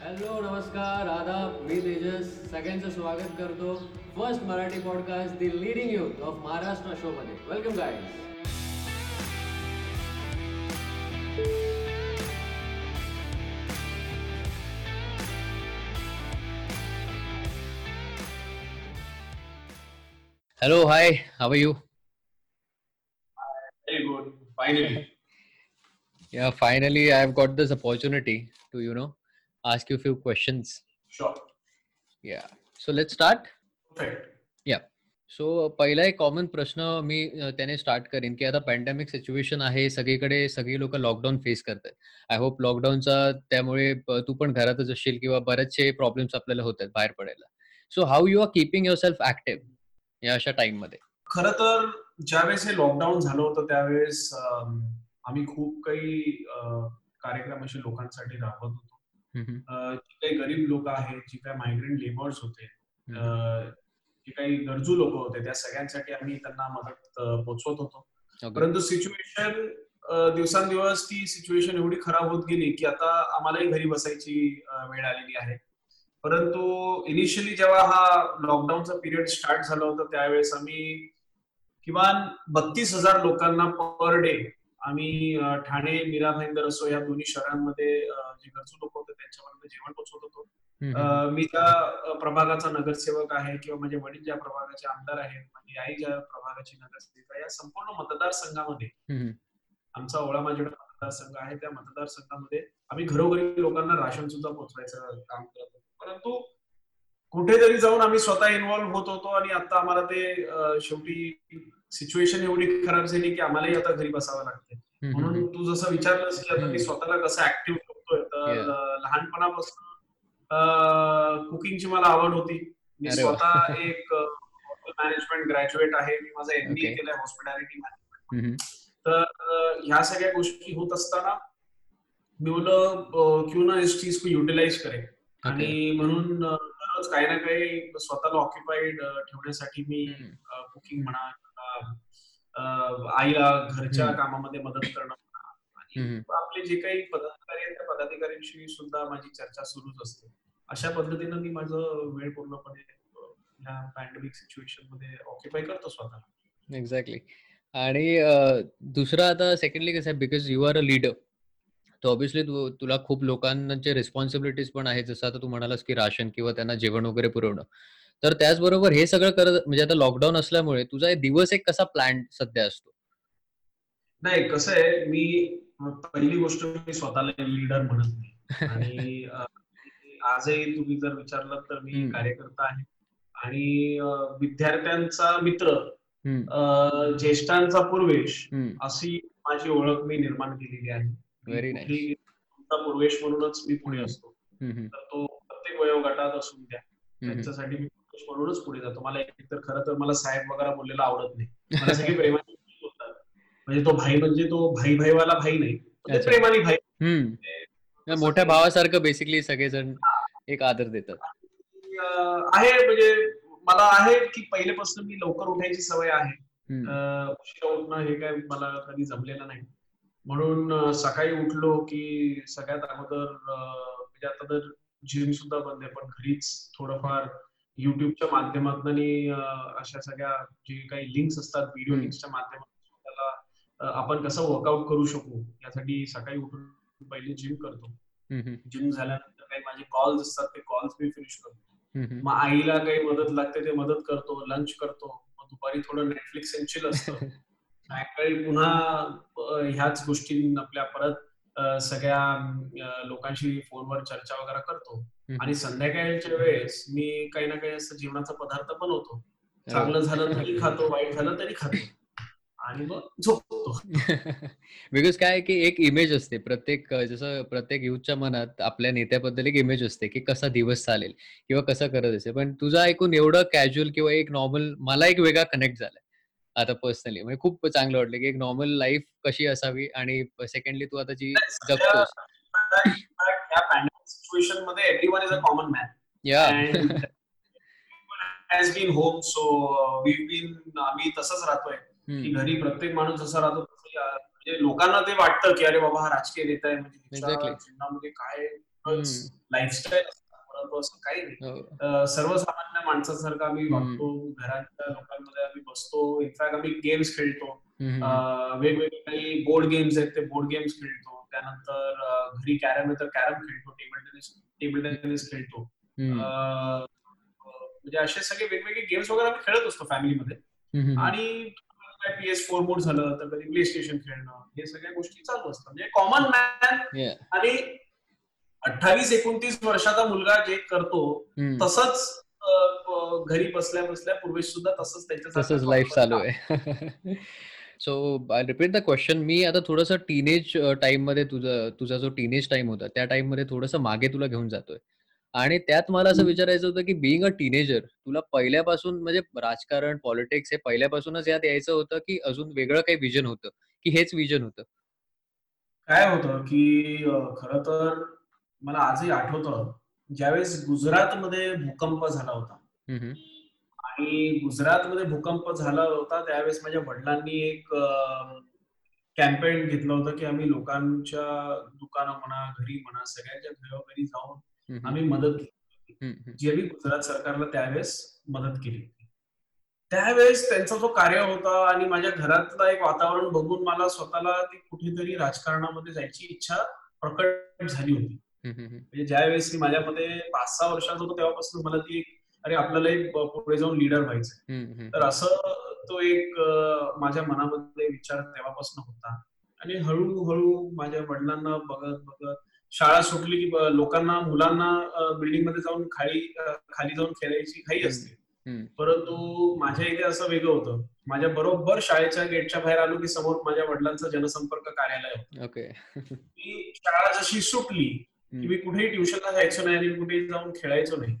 Hello नमस्कार आदाब मी तेजस. सगळ्यांचं स्वागत करतो. First Marathi podcast the leading youth of Maharashtra शोमध्ये welcome guys hello hi how you Very good. Finally. Yeah, finally I've got this opportunity to, you know, ask you a few questions. Sure. Yeah. So let's start. Perfect. So पहिला एक common प्रश्न मी अ, त्याने start करीन की आता pandemic situation आहे सगळीकडे सगळी लोक लॉकडाऊन फेस करतात आय होप लॉकडाऊनचा त्यामुळे प- तू पण घरातच असशील किंवा बरेचसे प्रॉब्लेम्स आपल्याला होत आहेत बाहेर पडायला so how you are keeping yourself active या अशा टाइममध्ये खर तर ज्यावेळेस हे लॉकडाऊन झालं होतं त्यावेळेस अम, आम्ही खूप काही अ, कार्यक्रम असे लोकांसाठी राबवत होतो जी काही गरीब लोक आहेत जी काही मायग्रेंट लेबर्स होते जे काही गरजू लोक होते त्या सगळ्यांसाठी आम्ही त्यांना मदत अ, पोचवत होतो. परंतु सिच्युएशन दिवसांदिवस ती सिच्युएशन एवढी खराब होत गेली की आता आम्हालाही घरी बसायची वेळ आलेली आहे. परंतु इनिशियली जेव्हा हा लॉकडाऊनचा पिरियड स्टार्ट झाला होता त्यावेळेस आम्ही किमान बत्तीस हजार लोकांना पर डे आम्ही ठाणे मीरा भाईंदर असो या दोन्ही शहरांमध्ये जे गरजू लोक होते त्यांच्यापर्यंत जेवण पोचवत होतो. मी त्या प्रभागाचा नगरसेवक आहे किंवा माझे वडील ज्या प्रभागाचे आमदार आहेत माझी आई ज्या प्रभागाची नगरसेविका या संपूर्ण मतदारसंघामध्ये आमचा ओळा माजिवडा मतदारसंघ आहे. त्या मतदारसंघामध्ये आम्ही घरोघरी लोकांना राशन सुद्धा पोहोचवायचं काम करत होतो. परंतु कुठेतरी जाऊन आम्ही स्वतः इन्व्हॉल्व्ह होत होतो आणि आता आम्हाला ते शेवटी सिच्युएशन एवढी खराब झाली की आम्हालाही आता घरी बसावं लागते म्हणून तू जसं विचारलंस की आता मी. स्वतःला कसं ऍक्टिव्ह ठेवतोय तर लहानपणापासून कुकिंगची मला आवड होती. मी. स्वतः एक मॅनेजमेंट ग्रॅज्युएट आहे. मी माझा एमबीए. केलाय हॉस्पिटॅलिटी हम्म, तर ह्या सगळ्या गोष्टी होत असताना मी बोललं अ, क्यों ना इस चीज को युटिलाइज करें आणि म्हणून दररोज काही ना काही स्वतःला ऑक्युपाईड ठेवण्यासाठी मी. कुकिंग म्हणा आईला घरच्या. कामामध्ये मदत करणं आणि. आपले जे काही पदाधिकारी आहेत त्या पदाधिकाऱ्यांशी सुद्धा माझी चर्चा सुरूच असते. अशा पद्धतीनं मी माझं वेळ पूर्णपणे ह्या पॅन्डेमिक सिच्युएशनमध्ये ऑक्युपाय करतो स्वतःला. एक्झॅक्टली आणि दुसरं आता सेकंडली कसं आहे because you are a leader तर ऑब्व्हियसली तू तुला खूप लोकांचे रिस्पॉन्सिबिलिटीज पण आहेत. जसं आता तू म्हणालास की राशन किंवा त्यांना जेवण वगैरे पुरवणं. तर त्याचबरोबर हे सगळं करत म्हणजे आता लॉकडाऊन असल्यामुळे तुझा एक दिवस एक कसा प्लॅन सध्या असतो नाही कसं आहे मी पहिली गोष्ट मी स्वतःला लीडर म्हणत नाही आणि आजही तुम्ही जर विचारलं तर मी. कार्यकर्ता आहे आणि विद्यार्थ्यांचा मित्र ज्येष्ठांचा पूर्वेश. अशी माझी ओळख मी निर्माण केलेली आहे पूर्वेश म्हणूनच मी हम्म. असतो तर तो प्रत्येक वयोगटात असून द्या. त्यांच्यासाठी मी पुरुष म्हणूनच पुढे जातो. मला एकतर खरं तर मला साहेब वगैरे बोललेलं आवडत नाही. मला सगळी प्रेमाने बोलतात. म्हणजे तो भाई म्हणजे तो भाई भाईवाला भाई नाही. प्रेमाने भाई. मोठ्या भावासारखं बेसिकली सगळेजण एक आदर देतात. आहे म्हणजे मला आहे की पहिलेपासून मी लवकर उठायची सवय आहे. उशिरा उठणं हे काय मला कधी जमलेलं नाही. म्हणून सकाळी उठलो की सगळ्यात अगोदर म्हणजे आता तर जिम सुद्धा बंद आहे पण घरीच थोडंफार युट्यूबच्या माध्यमातून आणि अशा सगळ्या जे काही लिंक्स असतात व्हिडिओ. लिंक्सच्या माध्यमातून त्याला आपण कसं वर्कआउट करू शकू यासाठी सकाळी उठून पहिले जिम करतो जिम झाल्यानंतर काही माझे कॉल्स असतात ते कॉल्स मी फिनिश करतो. मग आईला काही मदत लागते ते मदत करतो लंच करतो मग दुपारी थोडं नेटफ्लिक्स अँड चिल असतं सायंकाळी पुन्हा ह्याच गोष्टी आपल्या परत सगळ्या लोकांशी फोनवर चर्चा वगैरे करतो. आणि संध्याकाळच्या वेळेस मी काही ना काही असं जेवणाचा पदार्थ बनवतो अरे चांगलं. झालं तरी खातो वाईट झालं तरी खातो. आणि मग झोपतो. बिकॉज काय की एक इमेज असते. प्रत्येक जसं प्रत्येक युथच्या मनात आपल्या नेत्याबद्दल एक इमेज असते की कसा दिवस चालेल किंवा कसं करत असेल. पण तुझा ऐकून एवढं कॅज्युअल किंवा एक नॉर्मल मला एक वेगळा कनेक्ट झालाय. आता पर्सनली म्हणजे खूप चांगलं वाटलं की एक नॉर्मल लाईफ कशी असावी आणि सेकंडली तू आता जी जगतोस. या pandemic सिच्युएशनमध्ये everyone is a common man And has been home so we been आम्ही तसंच राहतोय की घरी प्रत्येक माणूस जसा राहतो म्हणजे लोकांना ते वाटतं की अरे बाबा हा राजकीय नेता आहे म्हणजे. जीवनामध्ये काय लाईफस्टाईल असतात परंतु असं काही नाही हो. सर्वसामान्य माणसासारखं आम्ही. वागतो घरातल्या लोकांमध्ये आम्ही बसतो इनफॅक्ट आम्ही गेम्स खेळतो. वेगवेगळे काही बोर्ड गेम्स आहेत ते बोर्ड गेम्स खेळतो त्यानंतर घरी कॅरम आहे तर कॅरम खेळतो टेबल टेनिस टेबल टेनिस खेळतो म्हणजे असे सगळे वेगवेगळे गेम्स वगैरे आम्ही खेळत असतो फॅमिलीमध्ये. आणि काय पी एस फोर मोड झालं तर कधी प्ले स्टेशन खेळणं हे सगळ्या गोष्टी चालू असतात म्हणजे कॉमन मॅन. आणि अठ्ठावीस एकोणतीस वर्षाचा मुलगा जे करतो. तसंच घरी बसल्या बसल्या पूर्वेश सुद्धा तसंच त्याच्या तसंच लाईफ चालू आहे so I repeat the question मी आता थोडंसं टीनेज टाइममध्ये तुझं तुझा जो टीनेज टाइम होता त्या टाइममध्ये थोडंसं मागे तुला घेऊन जातोय. आणि त्यात मला असं. विचारायचं होतं की बिईंग अ टीनेजर तुला पहिल्यापासून म्हणजे राजकारण पॉलिटिक्स हे पहिल्यापासूनच यात यायचं होतं की अजून वेगळं काही विजन होतं? की हेच विजन होतं? काय होतं की खर तर मला आजही आठवतं. ज्यावेळेस गुजरातमध्ये भूकंप झाला होता. आणि गुजरातमध्ये भूकंप झाला होता त्यावेळेस माझ्या वडिलांनी एक कॅम्पेन घेतलं होतं की आम्ही लोकांच्या दुकानं म्हणा घरी म्हणा सगळ्यांच्या घरोघरी जाऊन आम्ही मदत केली. जी आम्ही गुजरात सरकारला त्यावेळेस मदत केली त्यावेळेस त्यांचा जो कार्य होता आणि माझ्या घरातलं एक वातावरण बघून मला स्वतःला ती कुठेतरी राजकारणामध्ये जायची इच्छा प्रकट झाली होती. म्हणजे ज्यावेळेस मी माझ्यामध्ये पाच सहा वर्षाचा होतो तेव्हापासून मला ती एक अरे आपल्याला एक पुढे जाऊन लीडर व्हायचं. तर असं तो एक माझ्या मनामध्ये विचार तेव्हापासून होता. आणि हळूहळू माझ्या वडिलांना बघत बघत शाळा सुटली की लोकांना मुलांना बिल्डिंगमध्ये जाऊन खाली खाली जाऊन खेळायची घाई असते. परंतु माझ्या इथे असं वेगळं होतं. माझ्या बरोबर शाळेच्या गेटच्या बाहेर आलो की समोर माझ्या वडिलांचं जनसंपर्क कार्यालय होतं. की शाळा जशी सुटली की मी कुठेही ट्युशनला जायचो नाही आणि कुठेही जाऊन खेळायचो नाही.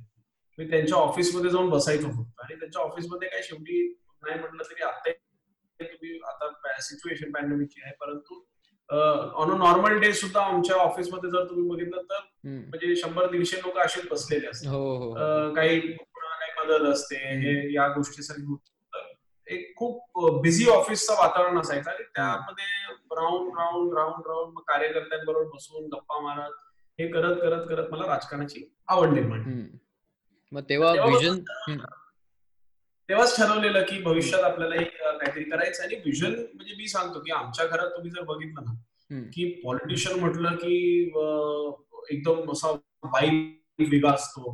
मी त्यांच्या ऑफिसमध्ये जाऊन बसायचो फक्त आणि त्यांच्या ऑफिसमध्ये काय शेवटी नाही म्हटलं तरी आता तुम्ही आता सिच्युएशन पॅन्डेमिकची आहे परंतु ऑन अ नॉर्मल डे सुद्धा आमच्या ऑफिसमध्ये जर तुम्ही बघितलं तर. म्हणजे शंभर दीडशे लोक असेच बसलेले असतात हो हो हो. काही काही मदत असते हे या गोष्टीसाठी होतं. एक खूप बिझी ऑफिसचं वातावरण असायचं आणि त्यामध्ये राऊंड राऊंड राऊंड राऊंड मग कार्यकर्त्यांबरोबर बसून गप्पा मारत हे करत करत करत मला राजकारणाची आवड निर्माण. मग तेव्हा विजन तेव्हाच ठरवलेलं की भविष्यात आपल्याला एक काहीतरी करायचं आणि विजन म्हणजे मी सांगतो की आमच्या घरात तुम्ही जर बघितलं ना की पॉलिटिशियन म्हटलं की एकदम असा वाईट वेगळा असतो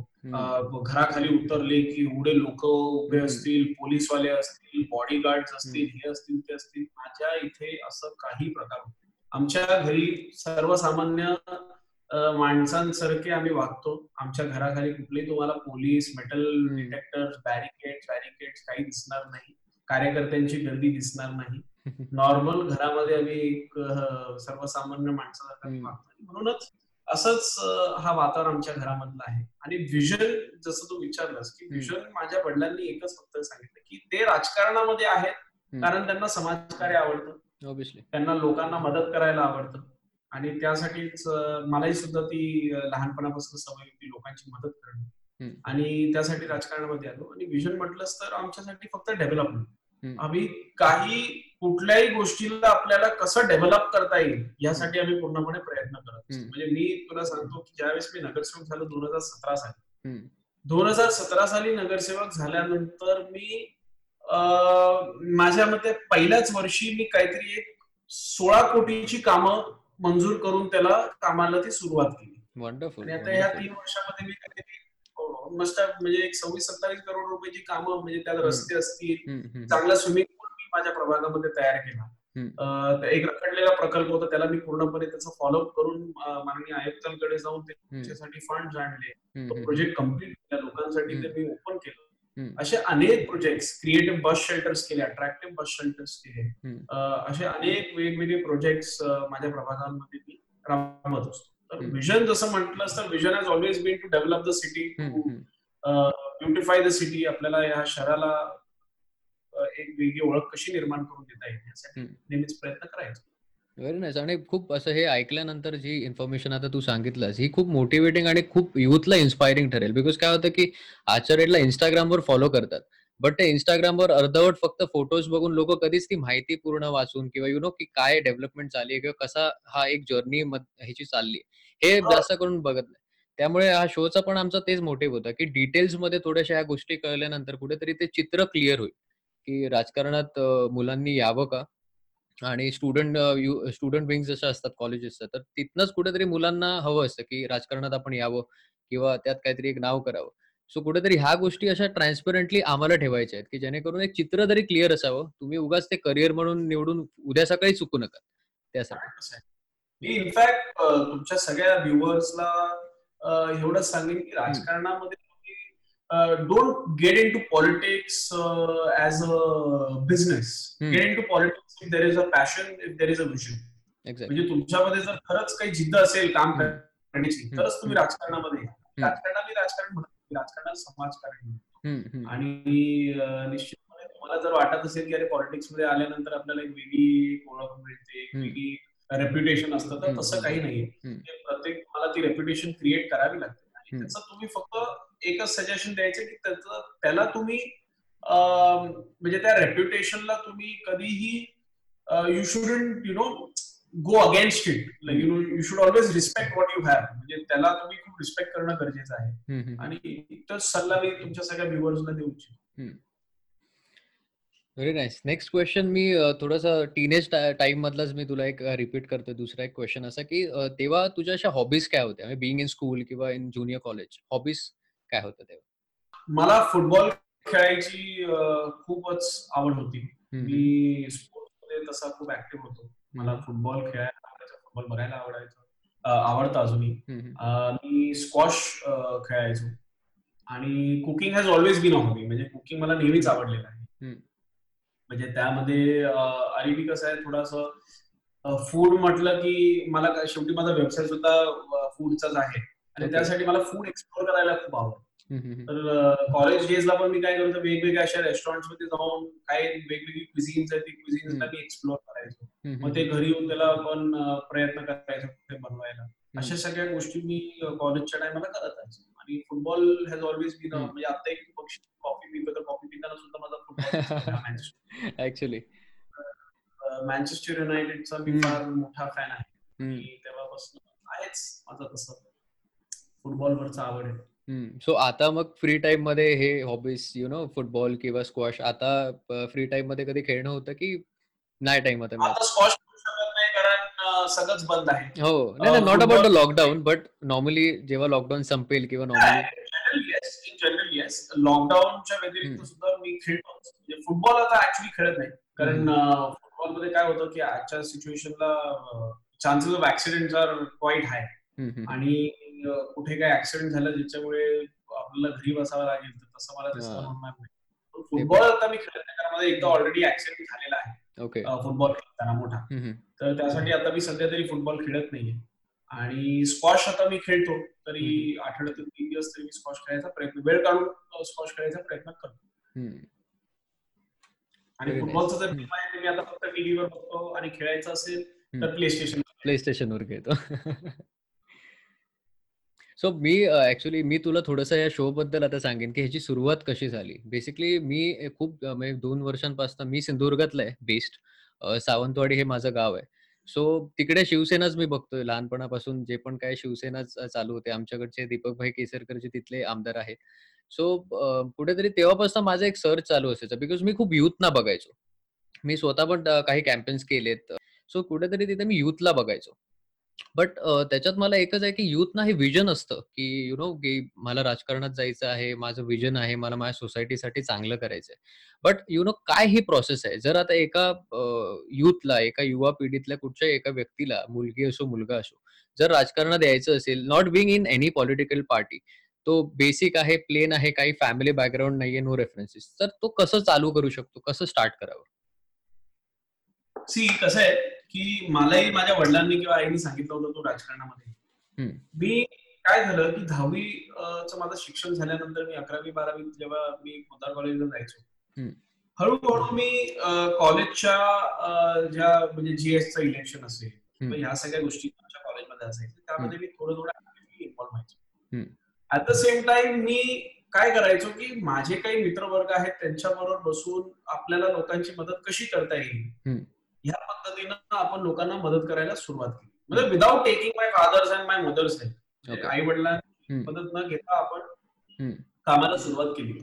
घराखाली उतरले की एवढे लोक उभे. असतील पोलीसवाले असतील बॉडीगार्ड असतील. हे असतील ते असतील माझ्या इथे असं काही प्रकार. आमच्या घरी सर्वसामान्य माणसांसारखे आम्ही वागतो. आमच्या घराखाली कुठलेही तुम्हाला police metal hmm. Detectors barricade barricade काही दिसणार नाही. कार्यकर्त्यांची गर्दी दिसणार नाही. नॉर्मल घरामध्ये आम्ही एक सर्वसामान्य माणसासारखा आम्ही. वागतो. म्हणूनच असंच हा वातावरण आमच्या घरामधला आहे. आणि विजन जसं तू विचारलंस की. विजन माझ्या वडिलांनी एकच फक्त सांगितलं की ते राजकारणामध्ये आहेत. कारण त्यांना समाजकार्य आवडतं. त्यांना लोकांना मदत करायला आवडतं. आणि त्यासाठीच मलाही सुद्धा ती लहानपणापासून सवय होती लोकांची मदत करणं. आणि त्यासाठी राजकारणामध्ये आलो आणि विजन म्हटलंच तर आमच्यासाठी फक्त डेव्हलपमेंट. आम्ही काही कुठल्याही गोष्टीला आपल्याला कसं डेव्हलप करता येईल यासाठी आम्ही पूर्णपणे प्रयत्न करत. म्हणजे मी तुला सांगतो की ज्यावेळेस मी नगरसेवक झालो दोन हजार सतरा साली. दोन हजार सतरा साली नगरसेवक झाल्यानंतर मी माझ्या मते पहिल्याच वर्षी मी काहीतरी एक सोळा कोटीची कामं मंजूर करून त्याला कामाला ती सुरुवात केली वंडरफुल आणि आता ह्या तीन वर्षामध्ये मी काहीतरी मस्त म्हणजे एक सव्वीस सत्तावीस करोड रुपयाची कामं म्हणजे त्यात. रस्ते असतील. चांगला स्विमिंग पूल मी माझ्या प्रभागामध्ये तयार केला एक रखडलेला प्रकल्प होता त्याला मी पूर्णपणे त्याचा फॉलोअप करून माननीय आयुक्तांकडे जाऊन त्याच्यासाठी फंड आणले तो. प्रोजेक्ट कंप्लीट केला लोकांसाठी ते. मी ओपन केलं. असे अनेक प्रोजेक्ट क्रिएटिव्ह बस शेल्टर्स केले अट्रॅक्टिव्ह बस शेल्टर्स केले असे अनेक वेगवेगळे प्रोजेक्ट्स माझ्या प्रभागांमध्ये मी राबवत असतो तर. विजन जसं म्हटलं तर vision has always been to develop the city. To. Beautify the city आपल्याला या शहराला एक वेगळी ओळख कशी निर्माण करून देता येईल यासाठी. नेहमीच प्रयत्न करायचा व्हेरी नाईस आणि खूप असं हे ऐकल्यानंतर जी इन्फॉर्मेशन आता तू सांगितलंस ही खूप मोटिवेटिंग आणि खूप युथला इन्स्पायरिंग ठरेल. बिकॉज काय होतं की आजच्या रेटला इंस्टाग्रामवर फॉलो करतात. बट ते इंस्टाग्रामवर अर्धवट फक्त फोटोज बघून लोक कधीच ती माहिती पूर्ण वाचून किंवा यु नो की काय डेव्हलपमेंट झाली किंवा कसा हा एक जर्नी ह्याची चालली हे. जास्त करून बघत नाही. त्यामुळे हा शोचा पण आमचा तेच मोटिव्ह होता की डिटेल्समध्ये थोड्याशा ह्या गोष्टी कळल्यानंतर कुठेतरी ते चित्र क्लिअर होईल. की राजकारणात मुलांनी यावं का? आणि स्टुडंट स्टुडंट विंग्स जशा असतात कॉलेजेसच्या तर तिथनंच कुठेतरी मुलांना हवं असतं की राजकारणात आपण यावं किंवा त्यात काहीतरी एक नाव करावं. सो कुठेतरी ह्या गोष्टी अशा ट्रान्सपरंटली आम्हाला ठेवायच्या आहेत की जेणेकरून एक चित्र तरी क्लिअर असावं. तुम्ही उगाच ते करिअर म्हणून निवडून उद्या सकाळी चुकू नका त्यासाठी. मी इनफॅक्ट तुमच्या सगळ्या व्ह्युअर्सला एवढंच सांगेन की राजकारणामध्ये don't get into politics as a business get into politics if there is a passion if there is a vision म्हणजे तुमच्यामध्ये जर खरंच काही जिद्द असेल काम करण्याची तरच तुम्ही राजकारणामध्ये या. राजकारणाने राजकारण म्हणत राजकारणात समाजकारण आणि निश्चितपणे तुम्हाला जर वाटत असेल की अरे पॉलिटिक्समध्ये आल्यानंतर आपल्याला एक वेगळी ओळख मिळते एक वेगळी रेप्युटेशन असतं तर तसं काही नाहीये. प्रत्येक मला ती रेप्युटेशन क्रिएट करावी लागते. आणि त्याचं तुम्ही फक्त एकच सजेशन द्यायचं की त्याचं त्याला तुम्ही म्हणजे त्या रेप्युटेशनला तुम्ही कधीही you shouldn't you know go against it you know you should always respect what you have म्हणजे त्याला तुम्ही खूप रिस्पेक्ट करणं गरजेचं आहे. आणि तोच सल्ला मी तुमच्या सगळ्या व्ह्युअर्सला देऊ इच्छितो. व्हेरी नाईस नेक्स्ट क्वेश्चन मी थोडासा टीनेज टाइम मधलाच मी तुला एक रिपीट करतो दुसरा एक क्वेश्चन असा की तेव्हा तुझ्या अशा हॉबीज काय होत्या? बिंग इन स्कूल किंवा इन ज्युनियर कॉलेज हॉबीज काय होतं तेव्हा? मला फुटबॉल खेळायची खूपच आवड होती. मी स्पोर्ट्समध्ये तसा खूप ऍक्टिव्ह होतो. मला फुटबॉल खेळायला आवडायचं फुटबॉल बघायला आवडायचं. आवडतं अजूनही. मी स्क्वॉश खेळायचो. आणि cooking has always been a hobby म्हणजे कुकिंग मला नेहमीच आवडलेलं आहे. म्हणजे त्यामध्ये मी कसं आहे थोडंसं फूड म्हटलं की मला शेवटी माझा व्यवसाय सुद्धा फूडचाच आहे. आणि त्यासाठी मला फूड एक्सप्लोर करायला खूप आवडतं. तर कॉलेज डेजला पण मी काय करतो वेगवेगळ्या अशा रेस्टॉरंटमध्ये जाऊन काय वेगवेगळी क्विझिन्स आहेत ती क्विझिन्सला मी एक्सप्लोर करायचो. मग ते घरी येऊन त्याला आपण प्रयत्न करायचो ते बनवायला. अशा सगळ्या गोष्टी मी कॉलेजच्या टायमाला करत आहे आणि फुटबॉल हॅज ऑलवेज बीन म्हणजे आता एक पक्षी कॉफी पितो तर कॉफी पिताना सुद्धा माझा फुटबॉल ऍक्च्युली मँचेस्टर युनायटेडचा मी फार मोठा फॅन आहे. तेव्हापासून आहेच माझं तसं. फुटबॉलवरचा आवड आहे. सो आता मग फ्री टाइममध्ये हे हॉबीज यु नो फुटबॉल किंवा स्क्वॉश आता फ्री टाइममध्ये कधी खेळणं होतं की नाही टाइम आता स्क्वॉश नाही कारण सगळंच बंद आहे. हो. नाही not about the lockdown but normally जेव्हा लॉकडाऊन संपेल किंवा नॉर्मली जनरल येस लॉकडाऊनच्या व्यतिरिक्त सुद्धा मी खेळतो. म्हणजे फुटबॉल आता ऍक्च्युली खेळत नाही. कारण फुटबॉलमध्ये काय होतं की आजच्या सिच्युएशनला chances of accident are quite high आणि कुठे काय ऍक्सिडेंट झालं ज्याच्यामुळे आपल्याला घरी बसावं लागेल तर तसं मला तसं म्हणणार नाही फुटबॉल आता मी खेळत नाही कारण माझा एकदा ऑलरेडी ऍक्सिडेंट झालेला आहे. फुटबॉल खेळताना मोठा. तर त्यासाठी आता मी सध्या तरी फुटबॉल खेळत नाहीये. आणि स्क्वॉश आता मी खेळतो तरी आठवड्यातून तीन दिवस तरी मी स्क्वॉश खेळायचा प्रयत्न वेळ काढून स्क्वॉश खेळायचा प्रयत्न करतो. आणि फुटबॉलचं जर आहे मी आता फक्त टीव्हीवर बघतो आणि खेळायचं असेल तर प्ले स्टेशन प्ले स्टेशनवर खेळतो. सो मी ऍक्च्युली मी तुला थोडंसं या शो बद्दल आता सांगेन की ह्याची सुरुवात कशी झाली. बेसिकली मी खूप म्हणजे दोन वर्षांपासून मी सिंधुदुर्गातला आहे बेस्ट. सावंतवाडी हे माझं गाव आहे. सो तिकडे शिवसेनाच मी बघतोय लहानपणापासून. जे पण काय शिवसेनाच चालू होते. आमच्याकडचे दीपकभाई केसरकरचे तिथले आमदार आहेत. सो कुठेतरी तेव्हापासून माझं एक सर्च चालू असायचं. बिकॉज मी खूप युथना बघायचो. मी स्वतः पण काही कॅम्पेन्स केलेत. सो कुठेतरी तिथे मी युथला बघायचो. बट त्याच्यात मला एकच आहे की युथना हे विजन असतं की यु नो की मला राजकारणात जायचं आहे माझं विजन आहे मला माझ्या सोसायटीसाठी चांगलं करायचं आहे. बट यु नो काय ही प्रोसेस आहे? जर आता एका युथला एका युवा पिढीतल्या कुठच्या एका व्यक्तीला मुलगी असो मुलगा असो जर राजकारणात यायचं असेल not being in any political party तो बेसिक आहे प्लेन आहे काही फॅमिली बॅकग्राऊंड नाहीये नो रेफरन्सेस तर तो कसं चालू करू शकतो? कसं स्टार्ट करावं? सी कसं आहे की मलाही माझ्या वडिलांनी किंवा आईने सांगितलं होतं तो राजकारणामध्ये. मी काय झालं की दहावीचं माझं शिक्षण झाल्यानंतर मी अकरावी बारावी जेव्हा मी पोदार कॉलेजला जायचो. हळूहळू मी कॉलेजच्या ज्या म्हणजे जीएसचं इलेक्शन असेल ह्या सगळ्या गोष्टी आमच्या कॉलेजमध्ये असायच्या त्यामध्ये मी थोडं थोडं इन्व्हॉल्व व्हायचो. ऍट द सेम टाइम मी काय करायचो की माझे काही मित्रवर्ग आहेत त्यांच्याबरोबर बसून आपल्याला लोकांची मदत कशी करता येईल? ह्या पद्धतीनं आपण लोकांना मदत करायला सुरुवात केली म्हणजे without taking my father's and my mother's आई वडिलांची. मदत न घेता आपण. कामाला सुरुवात केली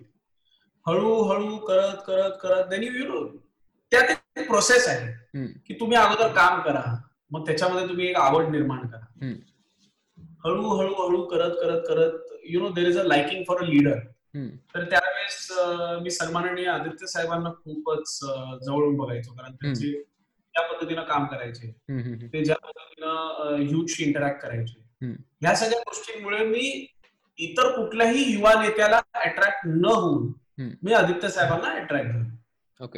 हळूहळू करत करत करत त्यांनी यु त्यात एक प्रोसेस आहे. की तुम्ही अगोदर काम करा मग त्याच्यामध्ये तुम्ही एक आवड निर्माण करा. हळूहळू हळू करत करत करत you know there is a liking for a leader. तर त्यावेळेस मी सन्माननीय आदित्य साहेबांना खूपच जवळून बघायचो कारण त्यांचे त्या पद्धतीनं काम करायचे. ते ज्या पद्धतीनं युथशी इंटरॅक्ट करायचे. ह्या सगळ्या गोष्टींमुळे मी इतर कुठल्याही युवा नेत्याला अट्रॅक्ट न होऊन. मी आदित्य साहेबांना अट्रॅक्ट झालो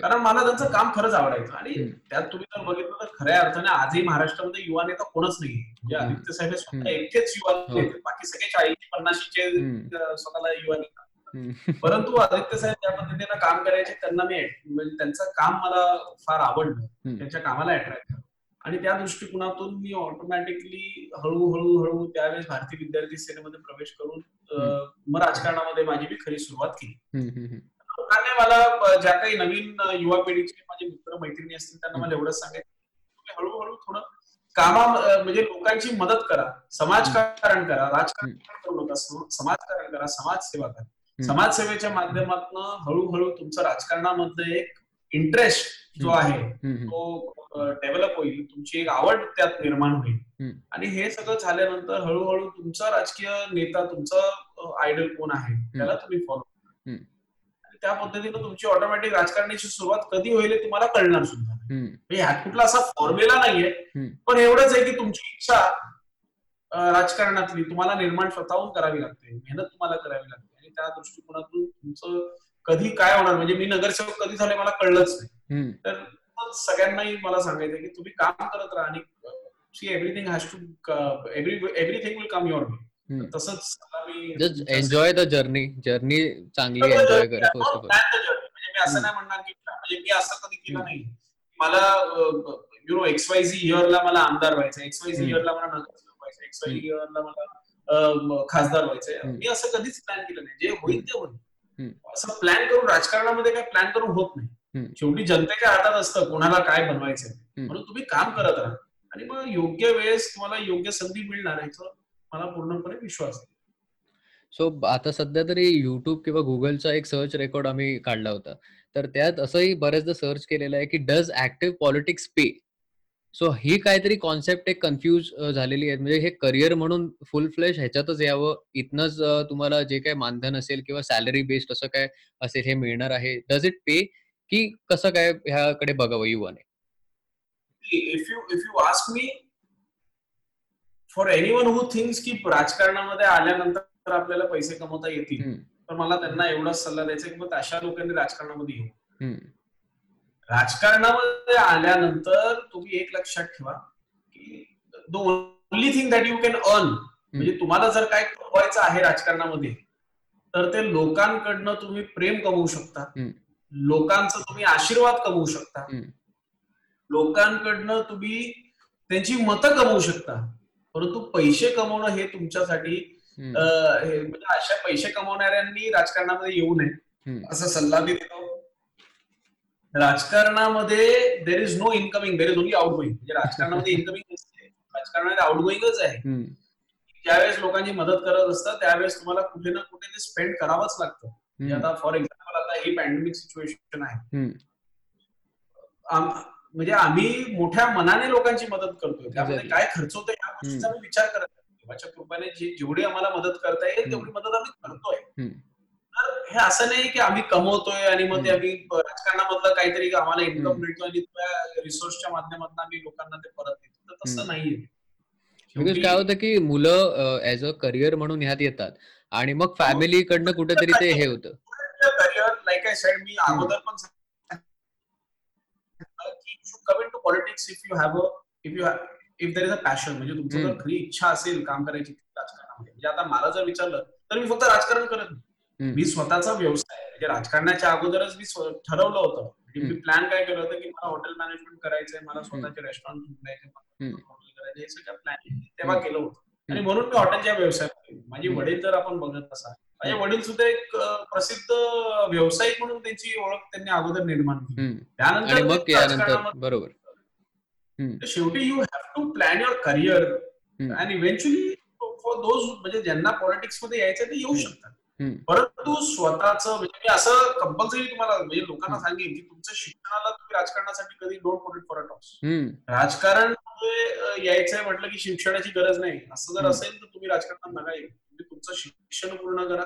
कारण मला त्यांचं काम खरंच आवडायचं आणि. त्यात तुम्ही जर बघितलं तर खऱ्या अर्थाने आजही महाराष्ट्रामध्ये युवा नेता कोणच नाही म्हणजे. आदित्य साहेब हे स्वतः. एकटेच युवा हो. नेते बाकी सगळे चाळीस पन्नाशीचे स्वतःला युवा नेता. परंतु आदित्य साहेब ज्या पद्धतीनं काम करायचे त्यांना मी म्हणजे त्यांचं काम मला फार आवडलं. त्यांच्या कामाला अट्रॅक्ट झालं. आणि त्या दृष्टिकोनातून मी ऑटोमॅटिकली हळूहळू हळू त्यावेळेस भारतीय विद्यार्थी सेनेमध्ये प्रवेश करून मग राजकारणामध्ये माझी मी खरी सुरुवात केली. लोकांनी मला ज्या काही नवीन युवा पिढीचे माझे मित्र मैत्रिणी असतील त्यांना मला एवढंच सांगायचं हळूहळू थोडं कामा म्हणजे लोकांची मदत करा. समाजकारण करा राजकारण करू नका सम- समाजकारण करा समाजसेवा करा. समाजसेवेच्या माध्यमातून हळूहळू तुमचं राजकारणामधलं एक इंटरेस्ट जो. आहे. तो डेव्हलप होईल तुमची एक आवड त्यात निर्माण होईल. आणि हे सगळं झाल्यानंतर हळूहळू तुमचा राजकीय नेता तुमचा आयडल कोण आहे त्याला तुम्ही फॉलो त्या पद्धतीनं तुमची ऑटोमॅटिक राजकारणाची सुरुवात कधी होईल तुम्हाला कळणार सुद्धा. म्हणजे ह्यात कुठला असा फॉर्म्युला नाहीये. पण एवढंच आहे की तुमची इच्छा राजकारणातली तुम्हाला निर्माण स्वतःहून करावी लागते मेहनत तुम्हाला करावी लागते त्या दृष्टिकोनातून तुमचं कधी काय होणार? म्हणजे मी नगरसेवक कधी झाले मला कळलंच नाही. तर सगळ्यांनाही मला सांगायचं की तुम्ही काम करत राहा आणि see everything has to every everything will come your. Way तसंच एन्जॉय द जर्नी जर्नी चांगली एन्जॉय करा म्हणजे मी असं नाही म्हणणार की म्हणजे मी असं कधी केलं नाही. मला you know X Y Z इयरला मला आमदार व्हायचं एक्स वाय झी हम्म. इयरला मला नगरसेवक व्हायचं एक्स वाय हम्म. इयरला मला खासदार व्हायचंय. मी असं कधीच प्लॅन केलं नाही. जे होईल ते होईल. असं प्लॅन करून राजकारणामध्ये काय प्लॅन करून होत नाही. शेवटी जनतेच्या हातात असतं कोणाला काय बनवायचंय. म्हणून तुम्ही काम करत राहा. आणि मग योग्य वेळेस तुम्हाला योग्य संधी मिळणार याचा मला पूर्णपणे विश्वास आहे. सो आता सध्या तरी युट्यूब किंवा गुगलचा एक सर्च रेकॉर्ड आम्ही काढला होता. तर त्यात असंही बऱ्याचदा सर्च केलेलं आहे की does active politics pay so ही काहीतरी कॉन्सेप्ट एक कन्फ्यूज झालेली आहे. म्हणजे हे करिअर म्हणून फुल फ्लेश ह्याच्यातच यावं. इथनच तुम्हाला जे काही मानधन असेल किंवा सॅलरी बेस्ड असं काय असेल हे मिळणार आहे. डज इट पे की कसं काय ह्याकडे बघावं? युवाने if you if you ask me for anyone who things की राजकारणामध्ये आल्यानंतर आपल्याला पैसे कमवता येतील तर मला त्यांना एवढाच सल्ला द्यायचा की मग अशा लोकांनी राजकारणामध्ये येऊ. राजकारणामध्ये आल्यानंतर तुम्ही एक लक्षात ठेवा की the only thing that you can earn म्हणजे तुम्हाला जर काय कमवायचं आहे राजकारणामध्ये तर ते लोकांकडनं तुम्ही प्रेम कमवू शकता. लोकांचं तुम्ही आशीर्वाद कमवू शकता. लोकांकडनं तुम्ही त्यांची मतं कमवू शकता. परंतु पैसे कमवणं हे तुमच्यासाठी म्हणजे अशा पैसे कमवणाऱ्यांनी राजकारणामध्ये येऊ नये. असा सल्ला मी देतो. राजकारणामध्ये there is no incoming there is only outgoing म्हणजे राजकारणामध्ये इनकमिंग नसते. राजकारणामध्ये आउटगोईंगच आहे. ज्यावेळेस लोकांची मदत करत असतात त्यावेळेस तुम्हाला कुठे ना कुठे ते स्पेंड करावंच लागतं. आता फॉर एक्झाम्पल आता ही पॅन्डेमिक सिच्युएशन आहे. म्हणजे आम्ही मोठ्या मनाने लोकांची मदत करतोय. त्यामध्ये. काय खर्च होतोय या गोष्टीचा विचार करत नाही. देवाच्या कृपेने जेवढी आम्हाला मदत करता येईल तेवढी मदत आम्ही करतोय. तर हे असं नाही की आम्ही कमवतोय आणि मग ते. आम्ही राजकारणामधलं काहीतरी आम्हाला इन्कम. मिळतो आणि त्या रिसोर्सच्या माध्यमातून आम्ही लोकांना ते परत देतो तर तसं. नाहीये बिकॉज काय होतं की मुलं ऍज अ करिअर म्हणून ह्यात येतात आणि मग फॅमिलीकडनं कुठेतरी ते हे होतं करिअर लाईक आय सेड मी अगोदर पण come into politics if you have if you if there is a passion म्हणजे तुमचं जर. खरी इच्छा असेल काम करायची राजकारणामध्ये म्हणजे आता मला जर विचारलं तर मी फक्त राजकारण करत नाही. मी स्वतःचा व्यवसाय म्हणजे राजकारणाच्या अगोदरच मी ठरवलं होतं म्हणजे मी. प्लॅन काय केलं होतं की मला हॉटेल मॅनेजमेंट करायचंय मला स्वतःचे रेस्टॉरंट उघडायचे. हॉटेल करायचे हे सगळं प्लॅन तेव्हा. केलं होतं आणि. म्हणून मी हॉटेलच्या व्यवसायात. माझे. वडील जर आपण बघत असाल माझे. वडील सुद्धा एक प्रसिद्ध व्यावसायिक म्हणून त्यांची ओळख त्यांनी अगोदर निर्माण केली. त्यानंतर बरोबर. तर शेवटी you have to plan your career. And eventually for those म्हणजे ज्यांना पॉलिटिक्समध्ये यायचं ते येऊ. शकतात. परंतु स्वतःचं म्हणजे मी असं कंपल्सरी तुम्हाला म्हणजे लोकांना. सांगेन की तुमचं शिक्षणाला तुम्ही राजकारणासाठी कधी don't put it for a toss. राजकारण अ, यायचंय म्हटलं की शिक्षणाची गरज नाही असं जर. असेल तर तुम्ही राजकारणात नका येऊ तुम्ही तुमचं शिक्षण पूर्ण करा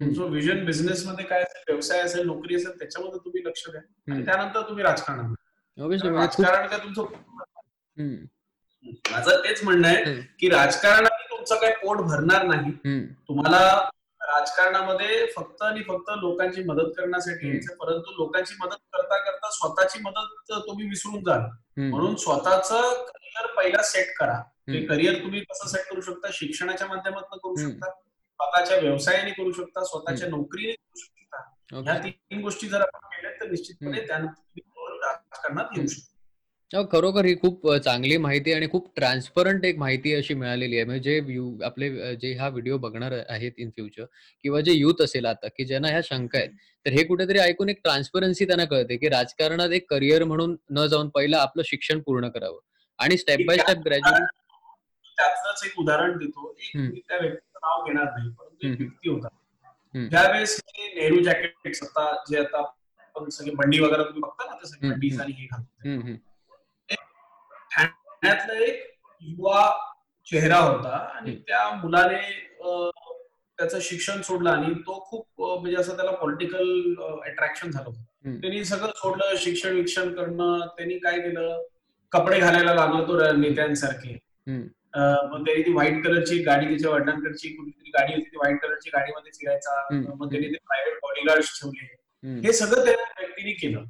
तुमचं विजन बिझनेस मध्ये काय असेल व्यवसाय असेल नोकरी असेल त्याच्यामध्ये तुम्ही लक्ष द्या आणि. त्यानंतर तुम्ही राजकारणात म्हणजे राजकारण काय तुमचं. माझं तेच म्हणणं आहे. की राजकारणाने तुमचं काही पोट भरणार नाही. तुम्हाला राजकारणामध्ये फक्त आणि फक्त लोकांची मदत करण्यासाठी. यायचं परंतु लोकांची मदत करता करता स्वतःची मदत तुम्ही विसरून जाल. म्हणून स्वतःचं करिअर पहिला सेट करा ते. करिअर तुम्ही कसं सेट करू शकता शिक्षणाच्या माध्यमातून करू. शकता स्वतःच्या व्यवसायाने करू शकता स्वतःच्या नोकरीने करू शकता ह्या. तीन गोष्टी जर आपण केल्या तर निश्चितपणे. त्यानंतर राजकारणात येऊ शकता खरोखर ही खूप अ, चांगली माहिती आणि खूप ट्रान्सपरंट एक माहिती अशी मिळालेली आहे म्हणजे जे व्यू आपले अ, जे हा व्हिडिओ बघणार आहेत इन फ्युचर किंवा जे युथ असेल आता की ज्यांना ह्या शंका आहेत तर हे कुठेतरी ऐकून एक ट्रान्सपरन्सी त्यांना कळते की राजकारणात एक करिअर म्हणून न जाऊन पहिलं आपलं शिक्षण पूर्ण करावं आणि स्टेप बाय स्टेप ग्रॅज्युअली त्यातलंच एक उदाहरण देतो एक हम्म. मी त्या व्यक्तीचं नाव घेणार नाही परंतु एक. व्यक्ती होता. ज्यावेळेस हे नेहरू आता जे आता आपण सगळे बंडी वगैरे तुम्ही बघता ना ते सगळे. बंडीज आणि हे घालतात ठाण्यातला एक युवा चेहरा होता आणि. त्या मुलाने त्याचं शिक्षण सोडलं आणि तो खूप म्हणजे असं त्याला पॉलिटिकल अट्रॅक्शन झालं. त्यांनी सगळं सोडलं शिक्षण विक्षण करणं त्यांनी काय केलं कपडे घालायला लागलो तो नेत्यांसारखे मग त्यांनी ती व्हाईट कलरची गाडी त्याच्या वडिलांकडची कुठलीतरी गाडी होती ती व्हाईट कलरची गाडीमध्ये फिरायचा. मग त्यांनी ते प्रायव्हेट बॉडीगार्ड ठेवले. हे सगळं त्या व्यक्तीने केलं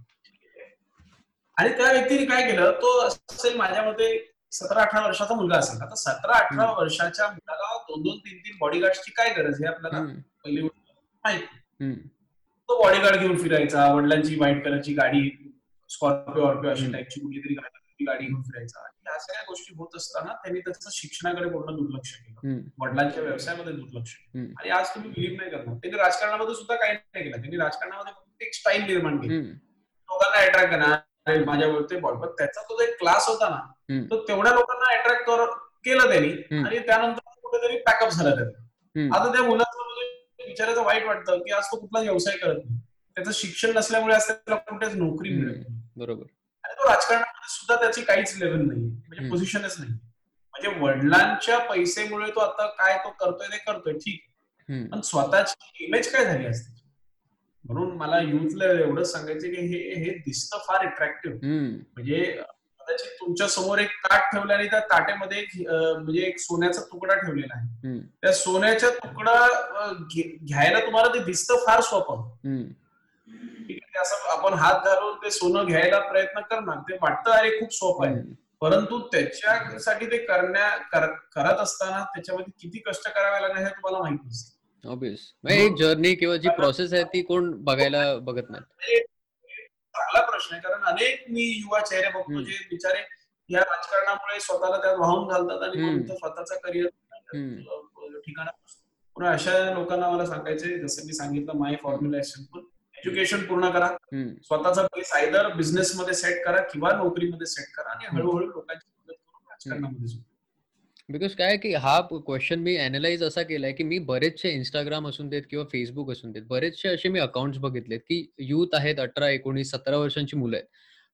आणि त्या व्यक्तीने काय केलं तो असेल माझ्या मते सतरा अठरा वर्षाचा मुलगा असेल आता सतरा अठरा. वर्षाच्या मुलाला दोन दोन तीन तीन बॉडीगार्डची काय गरज आहे आपल्याला. पहिली माहिती. तो बॉडीगार्ड घेऊन फिरायचा वडिलांची व्हाईट कलरची गाडी स्कॉर्पिओ वॉर्पिओ अशी. टाईपची कुठली तरी गाडी घेऊन फिरायचा आणि ह्या सगळ्या गोष्टी होत असताना त्यांनी त्याचं शिक्षणाकडे पूर्ण दुर्लक्ष केलं. वडिलांच्या व्यवसायामध्ये दुर्लक्ष. आणि आज तुम्ही बिलीव्ह नाही करणार त्यांनी राजकारणामध्ये सुद्धा काही नाही केलं त्यांनी राजकारणामध्ये फक्त एक स्टाईल निर्माण केली. लोकांना अट्रॅक्ट करणार अरे माझ्यावर ते बॉल पण त्याचा तो जो एक क्लास होता ना. तो तेवढ्या लोकांना अट्रॅक्ट कर केलं त्यांनी. आणि त्यानंतर कुठेतरी पॅकअप झालं त्याचं. आता त्या मुलाचं म्हणजे विचारायचं वाईट वाटतं की आज तो कुठला व्यवसाय करत नाही. त्याचं शिक्षण नसल्यामुळे आज त्याला कुठेच नोकरी नाही. बरोबर. आणि तो राजकारणामध्ये सुद्धा त्याची काहीच लेवल नाही म्हणजे. पोझिशनच नाही म्हणजे वडिलांच्या पैसेमुळे तो आता काय तो करतोय ते करतोय ठीक. पण स्वतःची इमेज काय झाली असते? म्हणून मला युथला एवढंच सांगायचं की हे हे दिसतं फार अट्रॅक्टिव्ह. म्हणजे कदाचित तुमच्यासमोर एक ताट ठेवलं आणि त्या ताटेमध्ये एक, म्हणजे एक सोन्याचा तुकडा ठेवलेला आहे. त्या सोन्याच्या तुकडा घ्यायला तुम्हाला ते दिसतं फार सोपं. ठीक आहे असं आपण हात घालून ते सोनं घ्यायला प्रयत्न करणार ते वाटतं अरे खूप सोपं आहे. परंतु त्याच्यासाठी ते करण्या कर- करत असताना त्याच्यामध्ये किती कष्ट करावे लागणार हे तुम्हाला माहीत नसतं ऑब्विस एक जर्नी किंवा जी प्रोसेस आहे ती कोण बघायला बघत नाही चांगला प्रश्न आहे कारण अनेक मी युवा चेहरे बघतो. जे बिचारे या राजकारणामुळे स्वतःला त्यात वाहून घालतात आणि स्वतःचा करिअर. ठिकाण पुन्हा अशा लोकांना मला सांगायचंय जसं मी सांगितलं माय फॉर्म्युला एज्युकेशन पूर्ण करा. स्वतःचा बेस आयदर बिझनेस मध्ये सेट करा किंवा नोकरीमध्ये सेट करा आणि. हळूहळू लोकांची मदत करून राजकारणामध्ये. बिकॉज काय आहे की हा क्वेश्चन मी अनालाइज असा केलाय की मी बरेचसे इंस्टाग्राम असून देत किंवा फेसबुक असून देत बरेचसे असे मी अकाउंट्स बघितलेत की युथ आहेत अठरा एकोणीस सतरा वर्षांची मुलं आहेत.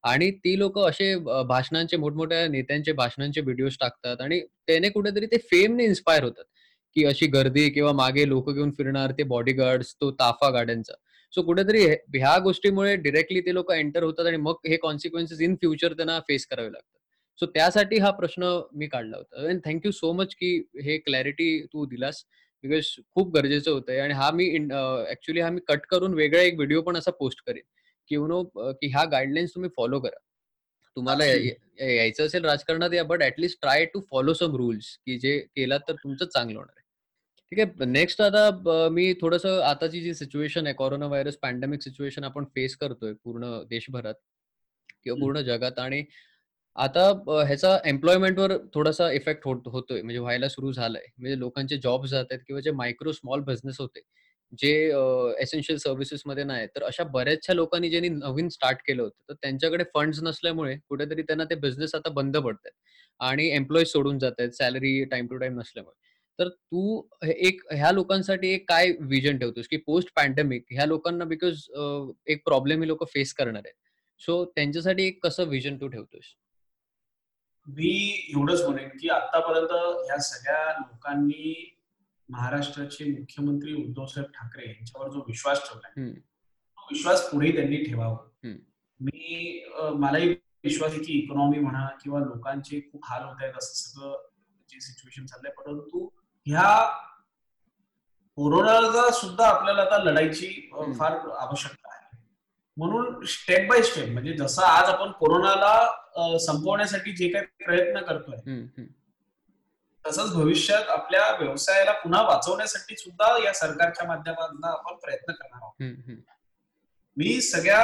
आणि ती लोक असे भाषणांचे मोठमोठ्या नेत्यांचे भाषणांचे व्हिडिओज टाकतात आणि त्याने कुठेतरी ते फेमने इन्स्पायर होतात. की अशी गर्दी किंवा मागे लोक घेऊन फिरणार ते बॉडीगार्ड्स तो ताफा गाड्यांचा. सो कुठेतरी ह्या गोष्टीमुळे डिरेक्टली ते लोक एंटर होतात आणि मग हे कॉन्सिक्वेन्सेस इन फ्युचर त्यांना फेस करावे लागतात. सो त्यासाठी हा प्रश्न मी काढला होता. अँड थँक्यू सो मच की हे क्लॅरिटी तू दिलास बिकॉज खूप गरजेचं होतं आणि हा मी ऍक्च्युली हा मी कट करून वेगळा एक व्हिडिओ पण असा पोस्ट करेन की नो की ह्या गाईडलाईन्स तुम्ही फॉलो करा. तुम्हाला यायचं असेल राजकारणात या but at least try to follow some rules की जे केलात तर तुमचं चांगलं होणार आहे. ठीक आहे नेक्स्ट आता मी थोडस आताची जी सिच्युएशन आहे कोरोना व्हायरस पॅन्डेमिक सिच्युएशन आपण फेस करतोय पूर्ण देशभरात किंवा पूर्ण जगात. आणि आता ह्याचा एम्प्लॉयमेंटवर थोडासा इफेक्ट होत होतोय. म्हणजे व्हायला सुरू झालाय. म्हणजे लोकांचे जॉब जात आहेत किंवा जे मायक्रो स्मॉल बिझनेस होते जे एसेन्शियल सर्व्हिसेस मध्ये नाही तर अशा बऱ्याचशा लोकांनी ज्यांनी नवीन स्टार्ट केलं होतं तर त्यांच्याकडे फंड्स नसल्यामुळे कुठेतरी त्यांना ते बिझनेस आता बंद पडतात आणि एम्प्लॉईज सोडून जात आहेत सॅलरी टाइम टू टाइम नसल्यामुळे. तर तू एक ह्या लोकांसाठी एक काय विजन ठेवतोस की पोस्ट पॅन्डेमिक ह्या लोकांना बिकॉज एक प्रॉब्लेम हे लोक फेस करणार आहेत. सो त्यांच्यासाठी एक कसं विजन तू ठेवतोस? मी एवढंच म्हणेन की आतापर्यंत ह्या सगळ्या लोकांनी महाराष्ट्राचे मुख्यमंत्री उद्धवसाहेब ठाकरे यांच्यावर जो विश्वास ठेवलाय तो विश्वास पुढे त्यांनी ठेवावा. मी मलाही विश्वास आहे की इकॉनॉमी म्हणा किंवा लोकांचे खूप हाल होत आहेत असं सगळं जे सिच्युएशन चाललंय परंतु ह्या कोरोनाचा सुद्धा आपल्याला आता लढायची फार आवश्यकता म्हणून स्टेप बाय स्टेप म्हणजे जसं आज आपण कोरोनाला संपवण्यासाठी जे काही प्रयत्न करतोय तसंच भविष्यात आपल्या व्यवसायाला पुन्हा वाचवण्यासाठी सुद्धा या सरकारच्या माध्यमातून आपण प्रयत्न करणार आहोत. मी सगळ्या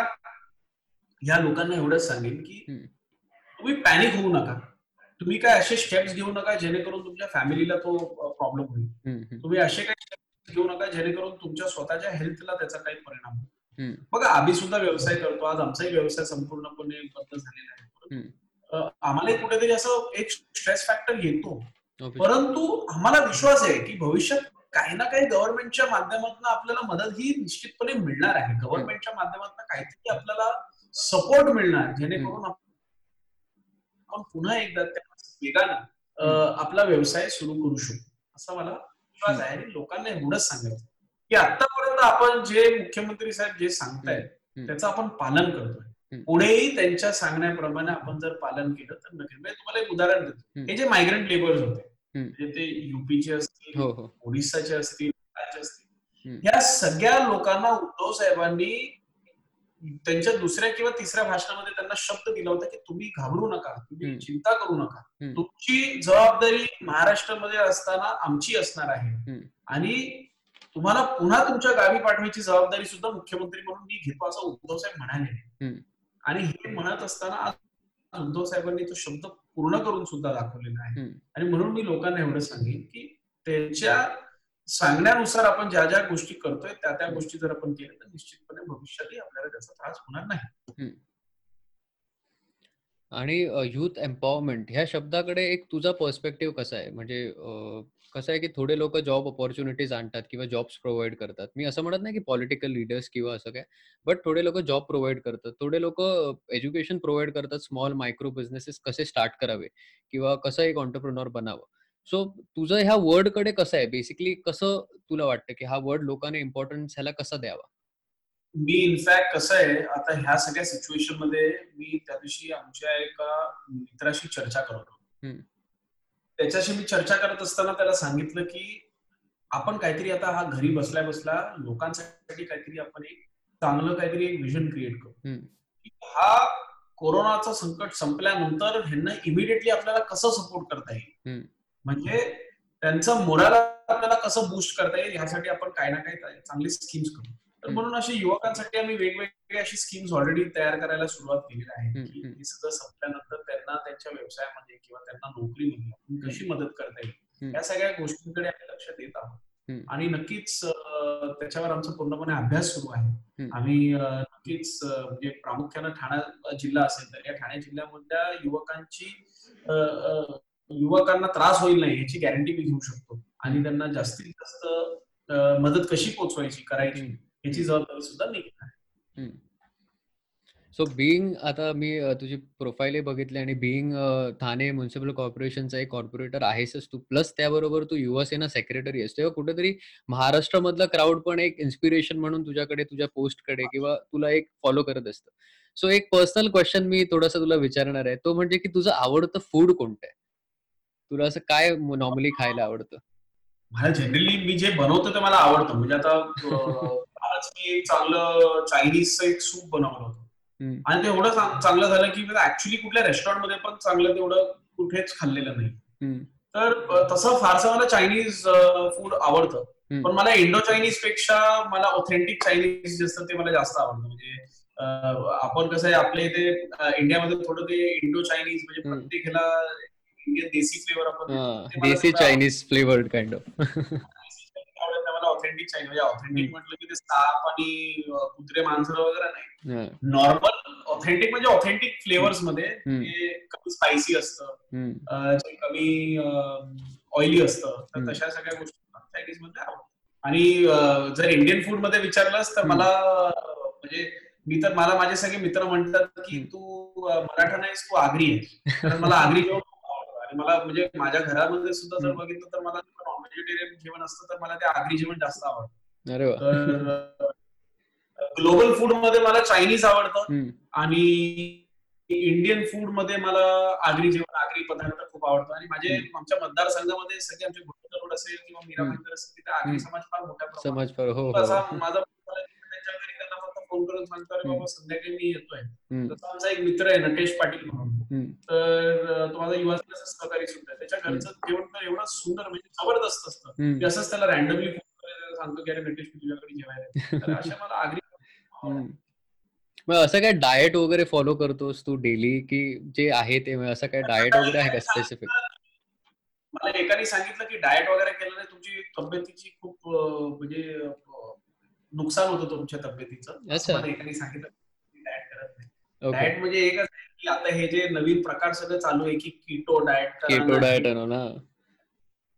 या लोकांना एवढंच सांगेन की तुम्ही पॅनिक होऊ नका. तुम्ही काय असे स्टेप्स घेऊ नका जेणेकरून तुमच्या फॅमिलीला तो प्रॉब्लेम होईल. तुम्ही असे काही स्टेप्स घेऊ नका जेणेकरून तुमच्या स्वतःच्या हेल्थला त्याचा काही परिणाम होईल. बघा आम्ही सुद्धा व्यवसाय करतो. आज आमचाही व्यवसाय संपूर्णपणे बंद झालेला आहे. आम्हाला कुठेतरी असं एक स्ट्रेस फॅक्टर येतो. परंतु आम्हाला विश्वास आहे की भविष्यात काही ना काही गव्हर्नमेंटच्या माध्यमातून आपल्याला मदत ही निश्चितपणे मिळणार आहे. गव्हर्नमेंटच्या माध्यमातून काहीतरी आपल्याला सपोर्ट मिळणार जेणेकरून आपण पुन्हा एकदा त्या वेगानं आपला व्यवसाय सुरू करू शकतो असा मला विश्वास आहे आणि लोकांना एवढंच सांगायचं की आतापर्यंत आपण जे मुख्यमंत्री साहेब जे सांगतायत त्याचं आपण पालन करतोय. पुढेही त्यांच्या सांगण्याप्रमाणे आपण जर पालन केलं तर नक्कीच. म्हणजे तुम्हाला एक उदाहरण देतो. हे जे मायग्रंट लेबर्स होते म्हणजे ते युपीचे असतील ओडिसाचे असतील असतील. या सगळ्या लोकांना उद्धव साहेबांनी त्यांच्या दुसऱ्या किंवा तिसऱ्या भाषणामध्ये त्यांना शब्द दिला होता की तुम्ही घाबरू नका तुम्ही चिंता करू नका. तुमची जबाबदारी महाराष्ट्रामध्ये असताना आमची असणार आहे. आणि तुम्हाला पुन्हा तुमच्या गावी पाठवायची जबाबदारी सुद्धा मुख्यमंत्री म्हणून मी घेतो असं उद्धव साहेब म्हणाले. आणि हे म्हणत असताना आज उद्धव साहेबांनी तो शब्द पूर्ण करून सुद्धा दाखवलेला आहे. आणि म्हणून मी लोकांना एवढं सांगेन की त्यांच्या सांगण्यानुसार आपण ज्या ज्या गोष्टी करतोय त्या त्या गोष्टी जर आपण केल्या तर निश्चितपणे भविष्यातही आपल्याला त्याचा त्रास होणार नाही. आणि युथ एम्पॉवरमेंट ह्या शब्दाकडे एक तुझा पर्स्पेक्टिव्ह कसा आहे? म्हणजे कसं आहे की थोडे लोक जॉब ऑपॉर्च्युनिटीज आणतात किंवा जॉब्स प्रोव्हाइड करतात. मी असं म्हणत नाही की पॉलिटिकल लिडर्स किंवा असं काय बट थोडे लोक जॉब प्रोव्हाइड करतात. थोडे लोक एज्युकेशन प्रोव्हाइड करतात स्मॉल मायक्रो बिझनेसेस कसे स्टार्ट करावे किंवा कसं एक ऑन्टरप्रिनॉर बनावं. सो तुझं ह्या वर्डकडे कसं आहे? बेसिकली कसं तुला वाटतं की हा वर्ड लोकांना इम्पॉर्टन्स ह्याला कसा द्यावा? मी इनफॅक्ट कसं आहे आता ह्या सगळ्या सिच्युएशनमध्ये मी त्या दिवशी आमच्या एका मित्राशी चर्चा करत होतो. त्याच्याशी मी चर्चा करत असताना त्याला सांगितलं की आपण काहीतरी आता हा घरी बसल्या बसल्या लोकांसाठी काहीतरी आपण एक चांगलं काहीतरी एक विजन क्रिएट करू. हा कोरोनाचं संकट संपल्यानंतर ह्यांना इमिडिएटली आपल्याला कसं सपोर्ट करता येईल? म्हणजे त्यांचं मोराला आपल्याला कसं बूस्ट करता येईल? ह्यासाठी आपण काही ना काही चांगली स्कीम्स करू. तर म्हणून अशी युवकांसाठी आम्ही वेगवेगळे अशी स्कीम्स ऑलरेडी तयार करायला सुरुवात केलेली आहे की हे सगळं संपल्यानंतर त्यांना त्यांच्या व्यवसायामध्ये किंवा त्यांना नोकरीमध्ये कशी मदत करता येईल? या सगळ्या गोष्टींकडे आम्ही लक्ष देत आहोत. आणि नक्कीच त्याच्यावर आमचा पूर्णपणे अभ्यास सुरू आहे. आम्ही नक्कीच म्हणजे प्रामुख्यानं ठाणा जिल्हा असेल तर या ठाणे जिल्ह्यामधल्या युवकांची युवकांना त्रास होईल नाही याची गॅरंटी मी घेऊ शकतो. आणि त्यांना जास्तीत जास्त मदत कशी पोचवायची करायची याची जबाबदारी सुद्धा नाही सो बिईंग आता मी तुझी प्रोफाईल बघितली आणि बिईंग ठाणे म्युन्सिपल कॉर्पोरेशनचा एक कॉर्पोरेटर आहेसच तू. प्लस त्याबरोबर तू युवासेना सेक्रेटरी आहेस. तेव्हा कुठेतरी महाराष्ट्रामधला क्राऊड पण एक इन्स्पिरेशन म्हणून तुझ्याकडे तुझ्या पोस्टकडे किंवा तुला एक फॉलो करत असतं. सो एक पर्सनल क्वेश्चन मी थोडासा तुला विचारणार आहे. तो म्हणजे की तुझं आवडतं फूड कोणतं आहे? तुला असं काय नॉर्मली खायला आवडतं? मला जनरली मी जे बनवतो ते मला आवडतं. म्हणजे आता आज मी एक चांगलं चायनीजचं एक सूप बनवलं होतं. आणि ते एवढं चांगलं झालं की ऍक्च्युली कुठल्या रेस्टॉरंटमध्ये पण चांगलं तेवढं कुठेच खाल्लेलं नाही. तर तसं फारसं मला चायनीज फूड आवडतं. पण मला इंडो चायनीजपेक्षा मला ऑथेंटिक चायनीज जे असतं ते मला जास्त आवडतं. म्हणजे आपण कसं आहे आपल्या इथे इंडियामध्ये थोडं ते इंडो चायनीज म्हणजे प्रत्येक ह्याला इंडियन देसी फ्लेवर आपण desi Chinese flavoured kind of authentic Chinese म्हणजे ऑथेंटिक म्हटलं की ते साप आणि कुत्रे मांजर वगैरे नाही. नॉर्मल ऑथेंटिक म्हणजे ऑथेंटिक फ्लेवर्समध्ये कमी स्पायसी असतं कमी ऑइली असतं तर. तशा सगळ्या गोष्टी चायनीजमध्ये आवडतात. आणि जर इंडियन फूडमध्ये विचारलंस तर. मला म्हणजे मी तर मला माझे सगळे मित्र म्हणतात की. तू मराठा नाहीस तू आगरी आहेस. मला आगरी जेवण मला म्हणजे माझ्या घरामध्ये सुद्धा जर. बघितलं तर मला नॉन व्हेजिटेरियन जेवण असतं तर मला ते आगरी जेवण जास्त आवडतं तर ग्लोबल फूडमध्ये मला चायनीज आवडतं. आणि इंडियन फूडमध्ये मला आगरी जेवण आगरी पदार्थ खूप आवडतो आणि माझे. आमच्या मतदारसंघामध्ये सगळे आमचे असेल किंवा मीरा. भाईंदर असेल तिथे आगरी. समाज फार मोठ्या समाज फार हो हो माझा फोन करून सांगतो अरे बाबा. संध्याकाळी मी येतोय. तसा आमचा एक मित्र आहे नटेश पाटील म्हणून. तर तो माझा युवा सहकारी सुद्धा. त्याच्या घरचं जेवण तर एवढं सुंदर म्हणजे जबरदस्त असतं. मी असंच त्याला रॅन्डमली सांगतो की अरे नटेश मी तुझ्याकडे जेवायला. तर अशा मला आगरी. मग असं काय डाएट वगैरे फॉलो करतोस तू डेली की जे आहे ते असं काय डाएट वगैरे आहे का स्पेसिफिक मला एकाने सांगितलं की डाएट वगैरे केल्याने तुमची तब्येतीची खूप म्हणजे नुकसान होतं तुमच्या तब्येतीचं? एकाने सांगितलं. डाएट करत नाही. ओके. डाएट म्हणजे एकच की आता हे जे नवीन प्रकार सगळं चालू आहे की कीटो डाएट केटो डाएट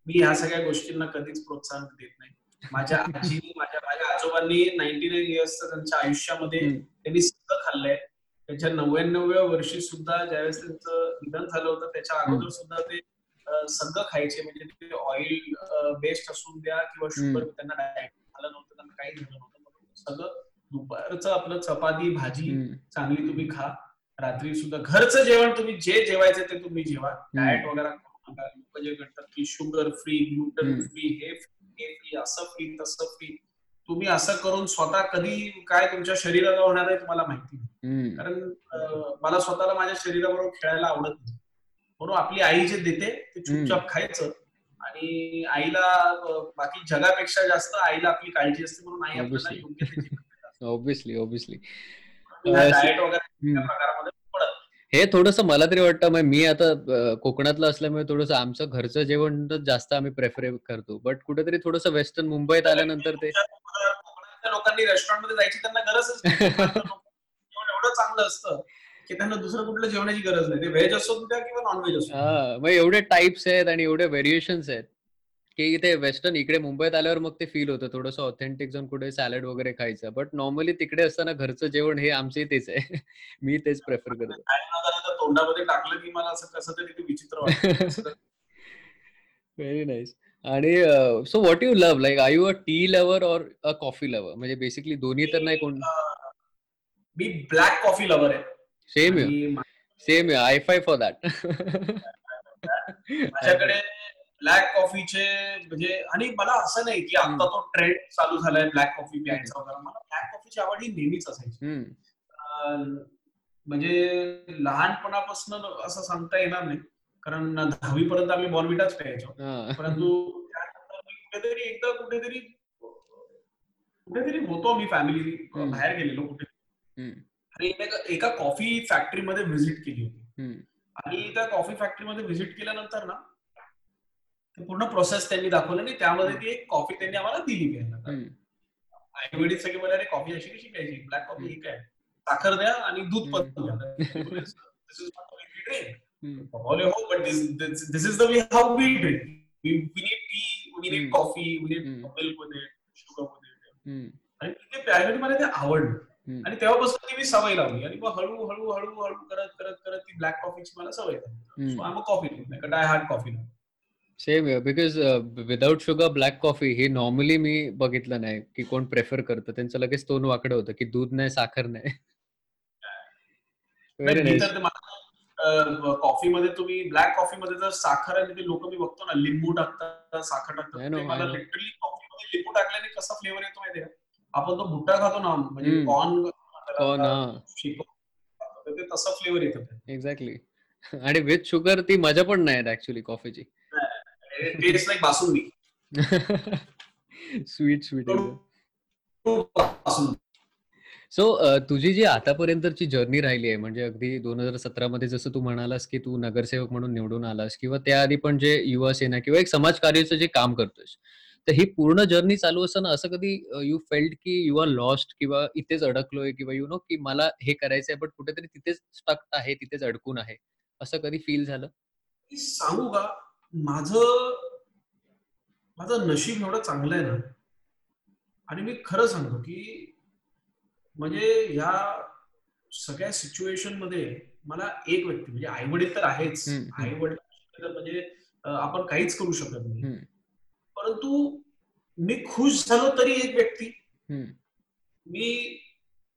मी ह्या सगळ्या गोष्टींना कधीच प्रोत्साहन देत नाही. माझ्या आजीनी माझ्या माझ्या आजोबांनी नाईन्टी नाईन इयर्स त्यांच्या आयुष्यामध्ये. त्यांनी सगळं खाल्लंय. त्यांच्या नव्याण्णव्या वर्षी सुद्धा ज्यावेळेस त्यांचं निधन झालं होतं त्याच्या अगोदर सुद्धा ते सगळं खायचे. म्हणजे ते ऑइल बेस्ड असून द्या किंवा शुगर. त्यांना डाएट झालं नव्हतं त्यांना काही झालं नव्हतं. म्हणून सगळं दुपारचं आपलं चपाती भाजी. चांगली तुम्ही खा. रात्री सुद्धा घरचं जेवण तुम्ही जे जेवायचं ते तुम्ही जेवा. डाएट वगैरे लोक जे की शुगर फ्री ग्लुटन. फ्री हे फ्री हे फ्री असं फ्री तसं फ्री तुम्ही असं करून स्वतः कधी काय तुमच्या शरीराला होणार आहे तुम्हाला माहिती नाही. कारण मला स्वतःला माझ्या शरीराबरोबर खेळायला आवडत नाही. म्हणून आपली आई जे देते ते चुपचाप खायचं. आणि आईला बाकी जगापेक्षा जास्त आईला आपली काळजी असते म्हणून आई आपल्याला. ऑब्विसली ऑब्विसली डाएट वगैरे प्रकारामध्ये. हे थोडस मला तरी वाटतं मी आता कोकणातलं असल्यामुळे थोडस आमचं घरचं जेवण जास्त आम्ही प्रेफर करतो. बट कुठेतरी थोडस वेस्टर्न मुंबईत आल्यानंतर ते लोकांनी रेस्टॉरंटमध्ये जायची त्यांना गरजच एवढं चांगलं असतं. की त्यांना दुसरं कुठलं जेवणाची गरज नाही. ते व्हेज असो द्या किंवा नॉन व्हेज असो. हा मग एवढे टाइप्स आहेत आणि एवढे व्हेरिएशन्स आहेत की ते वेस्टर्न इकडे मुंबईत आल्यावर मग ते फील होतं. थोडंसं ऑथेंटिक जाऊन कुठे सॅलड वगैरे खायचं. बट नॉर्मली तिकडे असताना घरचं जेवण हे आमचे तेच आहे. मी तेच प्रेफर करतो. तोंडामध्ये टाकलं की मला असं कसं तरी विचित्र व्हेरी नाईस आणि so what you love like I you a tea lover or a coffee lover म्हणजे बेसिकली दोन्ही तर नाही कोण मी ब्लॅक कॉफी लवर आहे. सेम सेम आहे आय फाय फॉर दॅट माझ्याकडे ब्लॅक कॉफीचे म्हणजे आणि मला असं नाही की आता तो ट्रेंड चालू झालाय ब्लॅक कॉफी प्यायचा वगैरे. मला ब्लॅक कॉफीची आवड ही नेहमीच असायची. म्हणजे लहानपणापासून असं सांगता येणार नाही. कारण दहावी पर्यंत आम्ही बॉर्नविटाच प्यायचो. परंतु कुठेतरी एकदा कुठेतरी कुठेतरी होतो मी फॅमिली. बाहेर गेलेलो कुठे एका- एका कॉफी फॅक्टरीमध्ये व्हिजिट केली होती. आणि त्या कॉफी फॅक्टरीमध्ये व्हिजिट केल्यानंतर ना ते पूर्ण प्रोसेस त्यांनी दाखवलं आणि त्यामध्ये ती एक कॉफी त्यांनी आम्हाला दिली आई वडील सगळे बोलले अरे कॉफी अशी कशी प्यायची? ब्लॅक कॉफी ही काय? साखर द्या आणि दूध पण हो this is the way how we drink we need tea we need. Coffee we need. मिल्कमध्ये शुगरमध्ये आणि ते प्यायला मला ते आवडलं. आणि तेव्हापासून ती मी सवय लावली. आणि मग हळू हळू हळू हळू करत करत करत ती ब्लॅक कॉफीची मला सवय I coffee die hard coffee same because without sugar black coffee हे नॉर्मली मी बघितलं नाही की कोण प्रेफर करतं. त्यांचं लगेच तोंड वाकडं होतं की दूध नाही साखर नाही. व्हेरी मी नाईस तर कॉफी मध्ये तुम्ही ब्लॅक कॉफी मध्ये जर साखर आणि ते लोक मी बघतो ना लिंबू टाकतात साखर टाकतात मला. लिटरली कॉफी लिंबू टाकल्याने कसा फ्लेवर येतो माहितीये का? आपण तो भुट्टा खातो ना म्हणजे. कॉर्न कॉर्न ते तसा फ्लेवर येतो एक्झॅक्टली आणि विथ शुगर ती मजा पण नाही ऍक्च्युली कॉफीची taste like basundi. Sweet sweet so तुझी जी आतापर्यंतची जर्नी राहिली आहे म्हणजे अगदी दोन हजार सतरा मध्ये जसं तू म्हणालास की तू नगरसेवक म्हणून निवडून आलास किंवा त्याआधी पण जे युवा सेना किंवा एक समाजकार्याचं जे काम करतोयस तर ही पूर्ण जर्नी चालू असताना असं कधी यू फेल्ड की यू आर लॉस्ट किंवा इथेच अडकलोय किंवा यु नो की मला हे करायचंय बट कुठेतरी तिथेच स्टक आहे तिथेच अडकून आहे. असं कधी फील झालं? सांगू का? माझं माझं नशीब एवढं चांगलं आहे ना. आणि मी खरं सांगतो की म्हणजे ह्या सगळ्या सिच्युएशनमध्ये मला एक व्यक्ती म्हणजे आई वडील तर आहेच. आई वडील म्हणजे आपण काहीच करू शकत नाही. परंतु मी खुश झालो तरी एक व्यक्ती. मी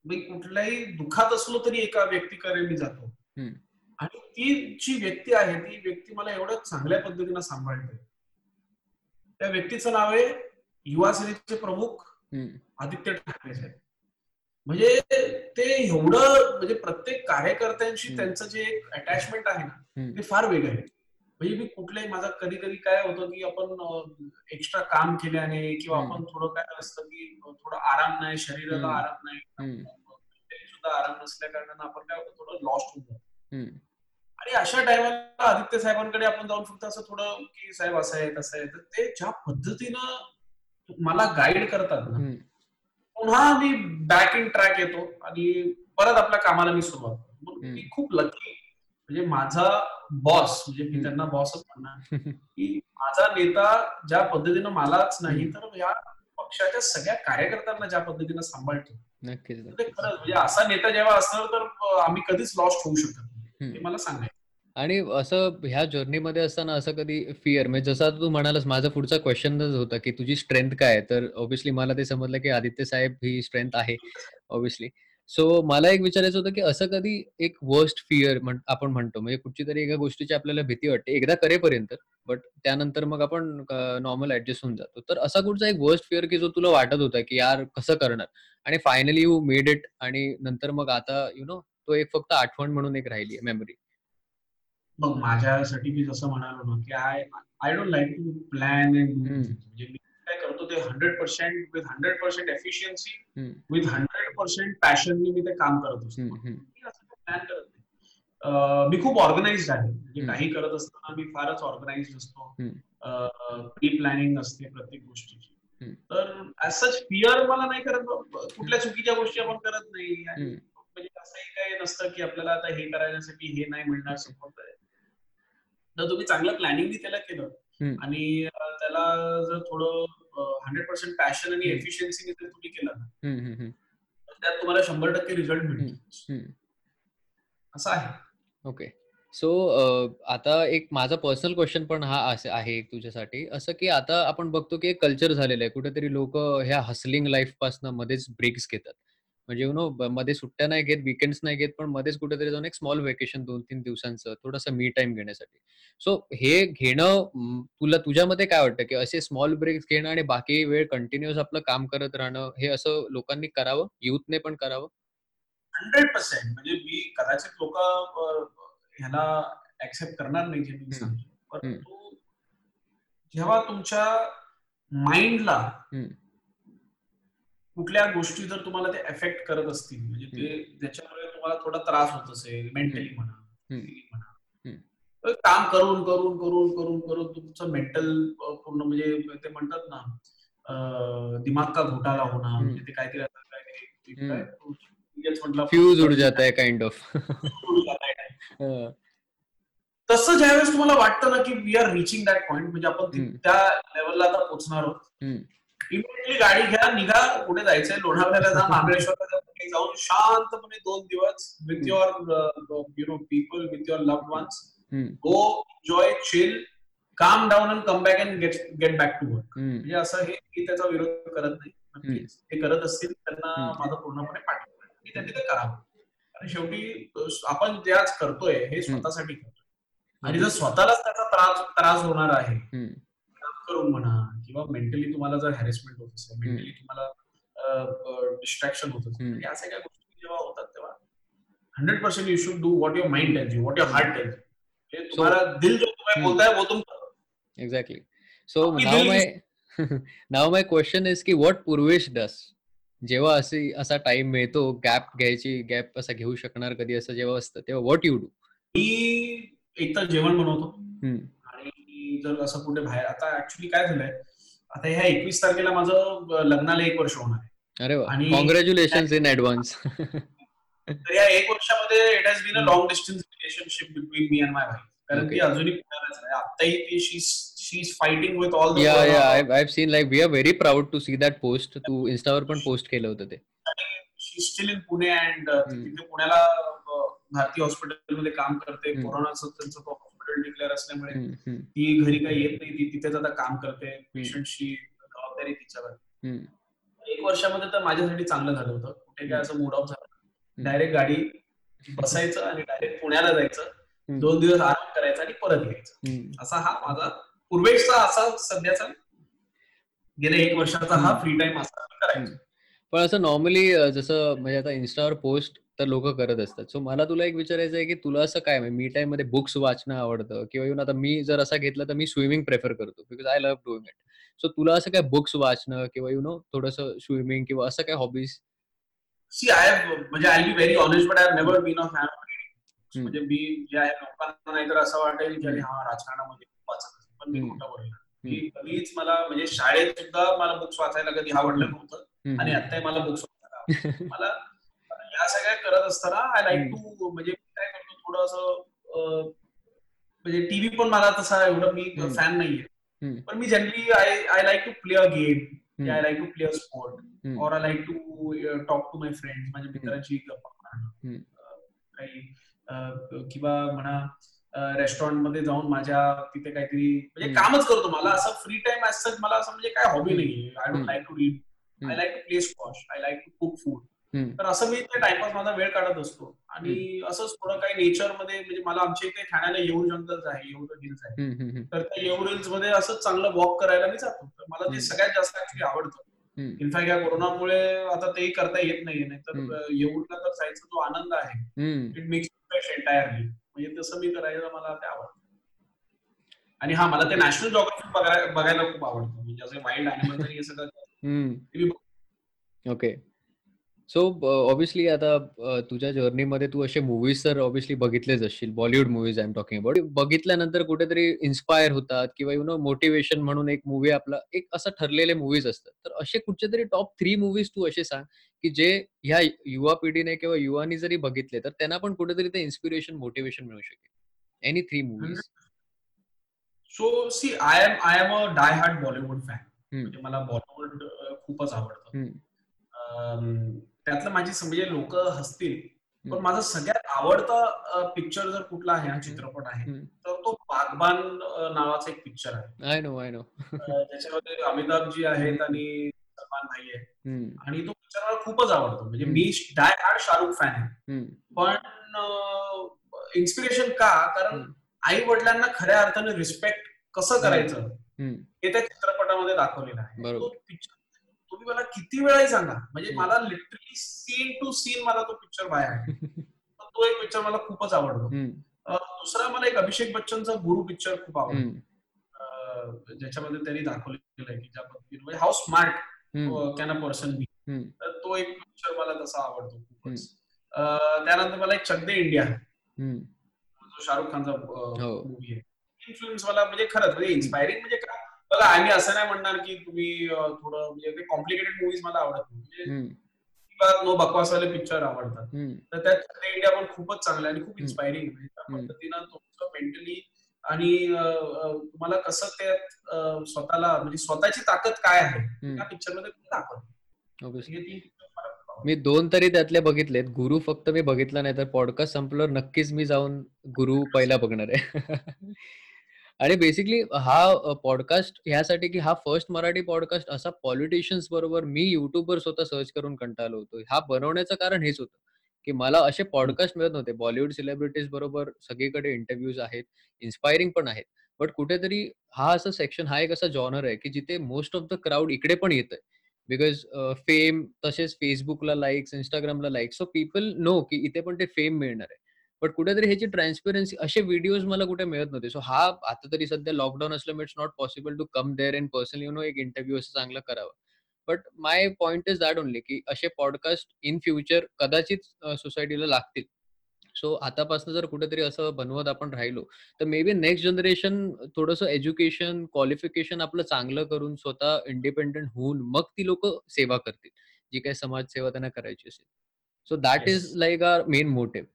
मी कुठल्याही दुखात असलो तरी एका व्यक्तीकडे मी जातो. आणि ती जी व्यक्ती आहे ती व्यक्ती मला एवढं चांगल्या पद्धतीनं सांभाळते त्या व्यक्तीचं नाव आहे युवा सेनेचे प्रमुख. आदित्य ठाकरे साहेब म्हणजे ते एवढं म्हणजे प्रत्येक कार्यकर्त्यांशी. त्यांचं जे एक अटॅचमेंट आहे ना. ते फार वेगळं आहे म्हणजे मी कुठल्याही माझा कधी कधी काय होतं की आपण एक्स्ट्रा काम केल्याने किंवा. आपण थोडं काय असतं की थोडं आराम नाही शरीराला. आराम नाही सुद्धा आराम नसल्या कारणानं आपण काय होतं थोडं लॉस्ट होऊन जातो. आणि अशा टायमाला आदित्य साहेबांकडे आपण जाऊन फक्त असं थोडं की साहेब असं आहे तसं आहे तर ते ज्या पद्धतीनं मला गाईड करतात ना. पुन्हा मी बॅक इन ट्रॅक येतो आणि परत आपल्या कामाला मी सुरुवात करतो मी. खूप लकी म्हणजे माझा बॉस म्हणजे मी. त्यांना बॉसच म्हणणार. की माझा नेता ज्या पद्धतीनं मलाच नाही. तर या पक्षाच्या सगळ्या कार्यकर्त्यांना ज्या पद्धतीनं सांभाळतो. नक्कीच नक्कीच. खरंच म्हणजे असा नेता जेव्हा असणार तर आम्ही कधीच लॉस्ट होऊ शकत नाही. हे. मला सांगायचं आणि असं ह्या जर्नीमध्ये असताना असं कधी फिअर म्हणजे जसं तू म्हणालास माझा पुढचा क्वेश्चनच होता की तुझी स्ट्रेंथ काय तर ऑब्व्हियसली मला ते समजलं की आदित्य साहेब ही स्ट्रेंथ आहे ऑब्व्हियसली सो मला एक विचारायचं होतं की असं कधी एक वर्स्ट फिअर आपण म्हणतो म्हणजे कुठची तरी एका गोष्टीची आपल्याला भीती वाटते एकदा करेपर्यंत बट त्यानंतर मग आपण नॉर्मल ऍडजस्ट होऊन जातो. तर असा कुठचा एक वर्स्ट फिअर की जो तुला वाटत होता की यार कसं करणार? आणि फायनली यू मेड इट आणि नंतर मग आता यु नो तो एक फक्त आठवण म्हणून एक राहिली मेमरी बघ माझ्यासाठी मी जसं म्हणालो ना की I I don't like to plan. म्हणजे मी ते hundred percent with hundred percent efficiency. With hundred percent पॅशननी मी ते काम करत असतो प्लॅन करत नाही मी खूप ऑर्गनाइज आहे म्हणजे. काही करत असताना मी फारच ऑर्गनाइज असतो. प्री प्लॅनिंग असते प्रत्येक गोष्टीची. तर सच फिअर मला नाही करत कुठल्या चुकीच्या गोष्टी आपण करत नाही. म्हणजे असंही काही नसतं की आपल्याला आता हे करण्यासाठी हे नाही मिळणार सपोर्ट तर तुम्ही चांगलं प्लॅनिंग त्याला केलं. आणि त्याला जर थोडं हंड्रेड पर्सेंट पॅशन आणि हम्म. एफिशियन्सी जर तुम्ही केलं ना त्यात तुम्हाला शंभर टक्के रिझल्ट मिळतो. असं आहे. ओके. सो आता एक माझा पर्सनल क्वेश्चन पण हा असे आहे तुझ्यासाठी. असं की आता आपण बघतो की कल्चर झालेलं आहे. कुठेतरी लोक ह्या हसलिंग लाईफपासून मध्येच ब्रेक्स घेतात. म्हणजे यु नो मध्ये सुट्ट्या नाही घेत विकेंड्स नाही घेत पण मध्येच कुठेतरी जाऊन एक स्मॉल वेकेशन दोन तीन दिवसांचं थोडासा मी टाइम घेण्यासाठी. सो हे घेणं तुला तुझ्यामध्ये काय वाटतं की असे स्मॉल ब्रेक्स घेणं आणि बाकी वेळ कंटिन्युअस आपलं काम करत राहणं हे असं लोकांनी करावं? युथने पण करावं? Hundred percent. म्हणजे मी कदाचित लोक ह्याला ऍक्सेप्ट करणार नाही जे मी सांगतो. परंतु जेव्हा तुमच्या माइंडला. कुठल्या गोष्टी जर तुम्हाला ते एफेक्ट करत असतील म्हणजे ते ज्याच्यामुळे तुम्हाला थोडा त्रास होत असेल मेंटली म्हणा म्हणा. काम करून करून करून करून करून तुमचं मेंटल पूर्ण म्हणजे ते म्हणतात ना दिमाग का घोटाला होणं हम्म. म्हणजे ते काहीतरी काहीतरी फ्यूज उड जाता है काइंड ऑफ आहे. तसं ज्यावेळेस तुम्हाला वाटतं ना की we are reaching that point म्हणजे आपण. त्या लेवलला आता पोहोचणार आहोत. इमिडिएटली गाडी घ्या निघा कुठे जायचंय लोणावळ्याला जा महाबळेश्वरला जा, कुठे जाऊन शांतपणे दोन दिवस with. Your you know people with your loved ones. Go enjoy chill calm down and come back and get get back to work. म्हणजे असं हे त्याचा विरोध करत नाही ते करत असतील त्यांना. माझा पूर्णपणे पाठिंबा. की त्यांनी ते करावं आणि शेवटी आपण जे आज करतोय हे स्वतःसाठी करतोय आणि जर स्वतःलाच त्याचा त्रास त्रास होणार आहे करून म्हणा किंवा मेंटली तुम्हाला जर हॅरेसमेंट होत असेल मेंटली तुम्हाला डिस्ट्रॅक्शन होत असेल. या सगळ्या गोष्टी जेव्हा होतात तेव्हा hundred percent you should do what your mind tells you what your heart tells you तुम्हारा दिल जो तुम्हें हम्म. बोलता है वो तुम करो Exactly. So आपली now दिल my now my question is की what पूर्वेश does? जेव्हा असे असा टाइम मिळतो गॅप घ्यायची गॅप असा घेऊ शकणार कधी असं जेव्हा असतं तेव्हा व्हॉट यू डू मी एक तर जेवण बनवतो. जर असं कुठे बाहेर आता ऍक्च्युली काय झालंय? आता ह्या एकवीस तारखेला माझं लग्नाला एक वर्ष होणार आहे. अरे आणि- कॉंग्रॅच्युलेशन इन ऍडव्हान्स तर या एक वर्षामध्ये it has been a. Long distance relationship between me and my wife कारण. ती अजूनही पुण्यालाच आहे. आत्ताही ती she she is fighting with all या या I I seen like we are very proud to see that post तू इन्स्टावर पण पोस्ट केलं होतं ते. She still in Pune and. तिथे पुण्याला अ, भारती हॉस्पिटलमध्ये काम करते. हम्म. कोरोनाचं त्यांचं हॉस्पिटल डिक्लेअर असल्यामुळे ती घरी काही येत नाही ती तिथेच आता काम करते पेशंटशी जबाबदारी तिच्यावर. एक वर्षामध्ये तर माझ्यासाठी चांगलं झालं होतं. कुठे काय असं मूड ऑफ झालं. डायरेक्ट गाडी बसायचं आणि डायरेक्ट पुण्याला जायचं. दोन दिवस आराम करायचा आणि परत यायचं. असा हा माझा पूर्वेशचा असा सध्याचा गेल्या एक वर्षाचा हा. फ्री टाइम असा करायचो पण असं नॉर्मली जसं म्हणजे आता इन्स्टावर पोस्ट तर लोक करत असतात सो मला तुला एक विचारायचं आहे की तुला असं काय मी टाइममध्ये बुक्स वाचणं आवडतं किंवा येऊन आता मी जर असं घेतलं तर मी स्विमिंग प्रेफर करतो because I love doing it so तुला असं काय बुक्स वाचणं किंवा यु नो थोडंसं स्विमिंग किंवा असं काय हॉबीज सी आय म्हणजे I be very honest but I never been a fan. म्हणजे मी जे आहे लोकांना नाहीतर असं वाटेल की अरे हा राजकारणामध्ये वाचत. पण मी. खोटं बोलेल की कधीच मला म्हणजे शाळेत सुद्धा मला बुक्स वाचायला कधी आवडलं नव्हतं आणि आताही मला बुक्स वाचायला. मला या सगळ्या करत असताना आय लाईक टू म्हणजे काय करतो थोडं असं म्हणजे टीव्ही पण मला तसा एवढं मी. फॅन नाहीये. पण मी generally I I like to play a game I like to play a sport or I like to talk to my friends माझ्या. अं, काही किंवा म्हणा रेस्टॉरंटमध्ये जाऊन माझ्या तिथे काहीतरी म्हणजे. कामच करतो मला असं फ्री टाइम असं मला असं म्हणजे काय हॉबी. नाही I don't. Like to read. I like to play squash I like to cook food तर असं मी ते टाइमपास माझा वेळ काढत असतो. आणि असंच थोडं काही नेचरमध्ये म्हणजे मला आमच्या इथे ठाण्याला येऊर जंगल्स आहे येऊर हिल्स आहे. तर त्या येऊर हिल्समध्ये असंच चांगलं वॉक करायला मी जातो. तर मला. ते सगळ्यात जास्त ऍक्च्युली आवडतं. इनफॅक्ट या कोरोनामुळे आता तेही करता येत नाहीये. नाही तर. येऊरला तर जायचा जो आनंद आहे इट मेक्स एंटायरली म्हणजे तसं मी करायला मला ते आवडतं. आणि हा मला ते नॅशनल जॉग्राफी बघायला खूप आवडतं. म्हणजे असे वाईल्ड अॅनिमल्स आणि हे सगळं ओके सो ऑब्विसली आता अ, तुझ्या जर्नीमध्ये तू असे मूवीज तर ऑब्विसली बघितलेच असशील. Bollywood movies I am talking about बघितल्यानंतर कुठेतरी इन्स्पायर होतात किंवा यु नो मोटिवेशन म्हणून एक मूवी आपला एक असं ठरलेले मूवीज असतात. तर असे कुठचे तरी टॉप थ्री मूवीज तू असे सांग की जे ह्या युवा पिढीने किंवा युवानी जरी बघितले तर त्यांना पण कुठेतरी ते इन्स्पिरेशन मोटिवेशन मिळू शकेल. Any three movies so see I am I am a die hard Bollywood fan म्हणजे मला बॉलिवूड खूपच आवडतं. त्यातलं माझी म्हणजे लोक हसतील. पण. माझा सगळ्यात आवडता पिक्चर जर कुठला आहे हा चित्रपट आहे. तर तो बागबान नावाचा एक पिक्चर आहे. आय नो आय नो त्याच्यामध्ये अमिताभ जी आहेत आणि सलमान भाई आहे आणि तो पिक्चर मला खूपच आवडतो. म्हणजे मी डाय हार्ड शाहरुख फॅन आहे. पण इन्स्पिरेशन का? कारण आई वडिलांना खऱ्या अर्थाने रिस्पेक्ट कसं करायचं? हे त्या चित्रपटामध्ये दाखवलेलं आहे. बरोबर. तो पिक्चर तुम्ही मला किती वेळाही सांगा. म्हणजे हम्म. मला लिटरली सीन टू सीन मला तो पिक्चर बाहेर आहे. तो एक पिक्चर मला खूपच आवडतो. दुसरा मला एक अभिषेक बच्चनचा गुरु पिक्चर खूप आवडतो. ज्याच्यामध्ये त्यांनी दाखवलेलं आहे की ज्या पद्धतीने म्हणजे how smart can a person be तर तो एक पिक्चर मला तसा आवडतो खूपच. त्यानंतर मला एक चक दे इंडिया. जो शाहरुख खानचा हो. मूवी आहे. इन्फ्लुएन्स मला म्हणजे खरंच म्हणजे इन्स्पायरिंग म्हणजे काय? बघा आम्ही असं नाही म्हणणार की तुम्ही थोडं म्हणजे ते कॉम्प्लिकेटेड मूवीज मला आवडत नाही. म्हणजे नो बकवासवाले पिक्चर आवडतात. तर त्यात इंडिया पण खूपच चांगलं आहे आणि खूप. इन्स्पायरिंग म्हणजे त्या. पद्धतीनं तुमचं मेंटली आणि तुम्हाला कसं त्यात स्वतःला म्हणजे स्वतःची ताकद काय आहे त्या पिक्चरमध्ये दाखवतो? आवडतात. मी दोन तरी त्यातले बघितलेत. गुरु फक्त मी बघितला नाही तर पॉडकास्ट संपल्यावर नक्कीच मी जाऊन गुरु पहिला बघणार आहे. आणि बेसिकली हा पॉडकास्ट ह्यासाठी की हा फर्स्ट मराठी पॉडकास्ट असा पॉलिटिशियन्स बरोबर मी युट्यूबवर स्वतः सर्च करून कंटाळलो होतो. हा बनवण्याचं कारण हेच होतं की मला असे पॉडकास्ट मिळत नव्हते. बॉलिवूड सेलिब्रिटीज बरोबर सगळीकडे इंटरव्ह्यूज आहेत इन्स्पायरिंग पण आहेत. बट कुठेतरी हा असा सेक्शन हा एक असा जॉनर आहे की जिथे मोस्ट ऑफ द क्राऊड इकडे पण येतंय. बिकॉज फेम तसेच फेसबुकला लाईक्स इंस्टाग्रामला लाईक्स सो पीपल नो की इथे पण ते फेम मिळणार आहे. बट कुठेतरी ह्याची ट्रान्सपरन्सी असे व्हिडिओज मला कुठे मिळत नव्हते. सो हा आता तरी सध्या लॉकडाऊन असल्यामुळे it's not possible to come there in personally you know एक इंटरव्ह्यू असं चांगला करावा. But my point is that only की असे पॉडकास्ट इन फ्युचर कदाचित सोसायटीला लागतील. सो आतापासून जर कुठेतरी असं बनवत आपण राहिलो तर मे बी नेक्स्ट जनरेशन थोडंसं एज्युकेशन क्वालिफिकेशन आपलं चांगलं करून स्वतः इंडिपेंडेंट होऊन मग ती लोक सेवा करतील. जी काही समाजसेवा त्यांना करायची असेल. So that is. Like our main motive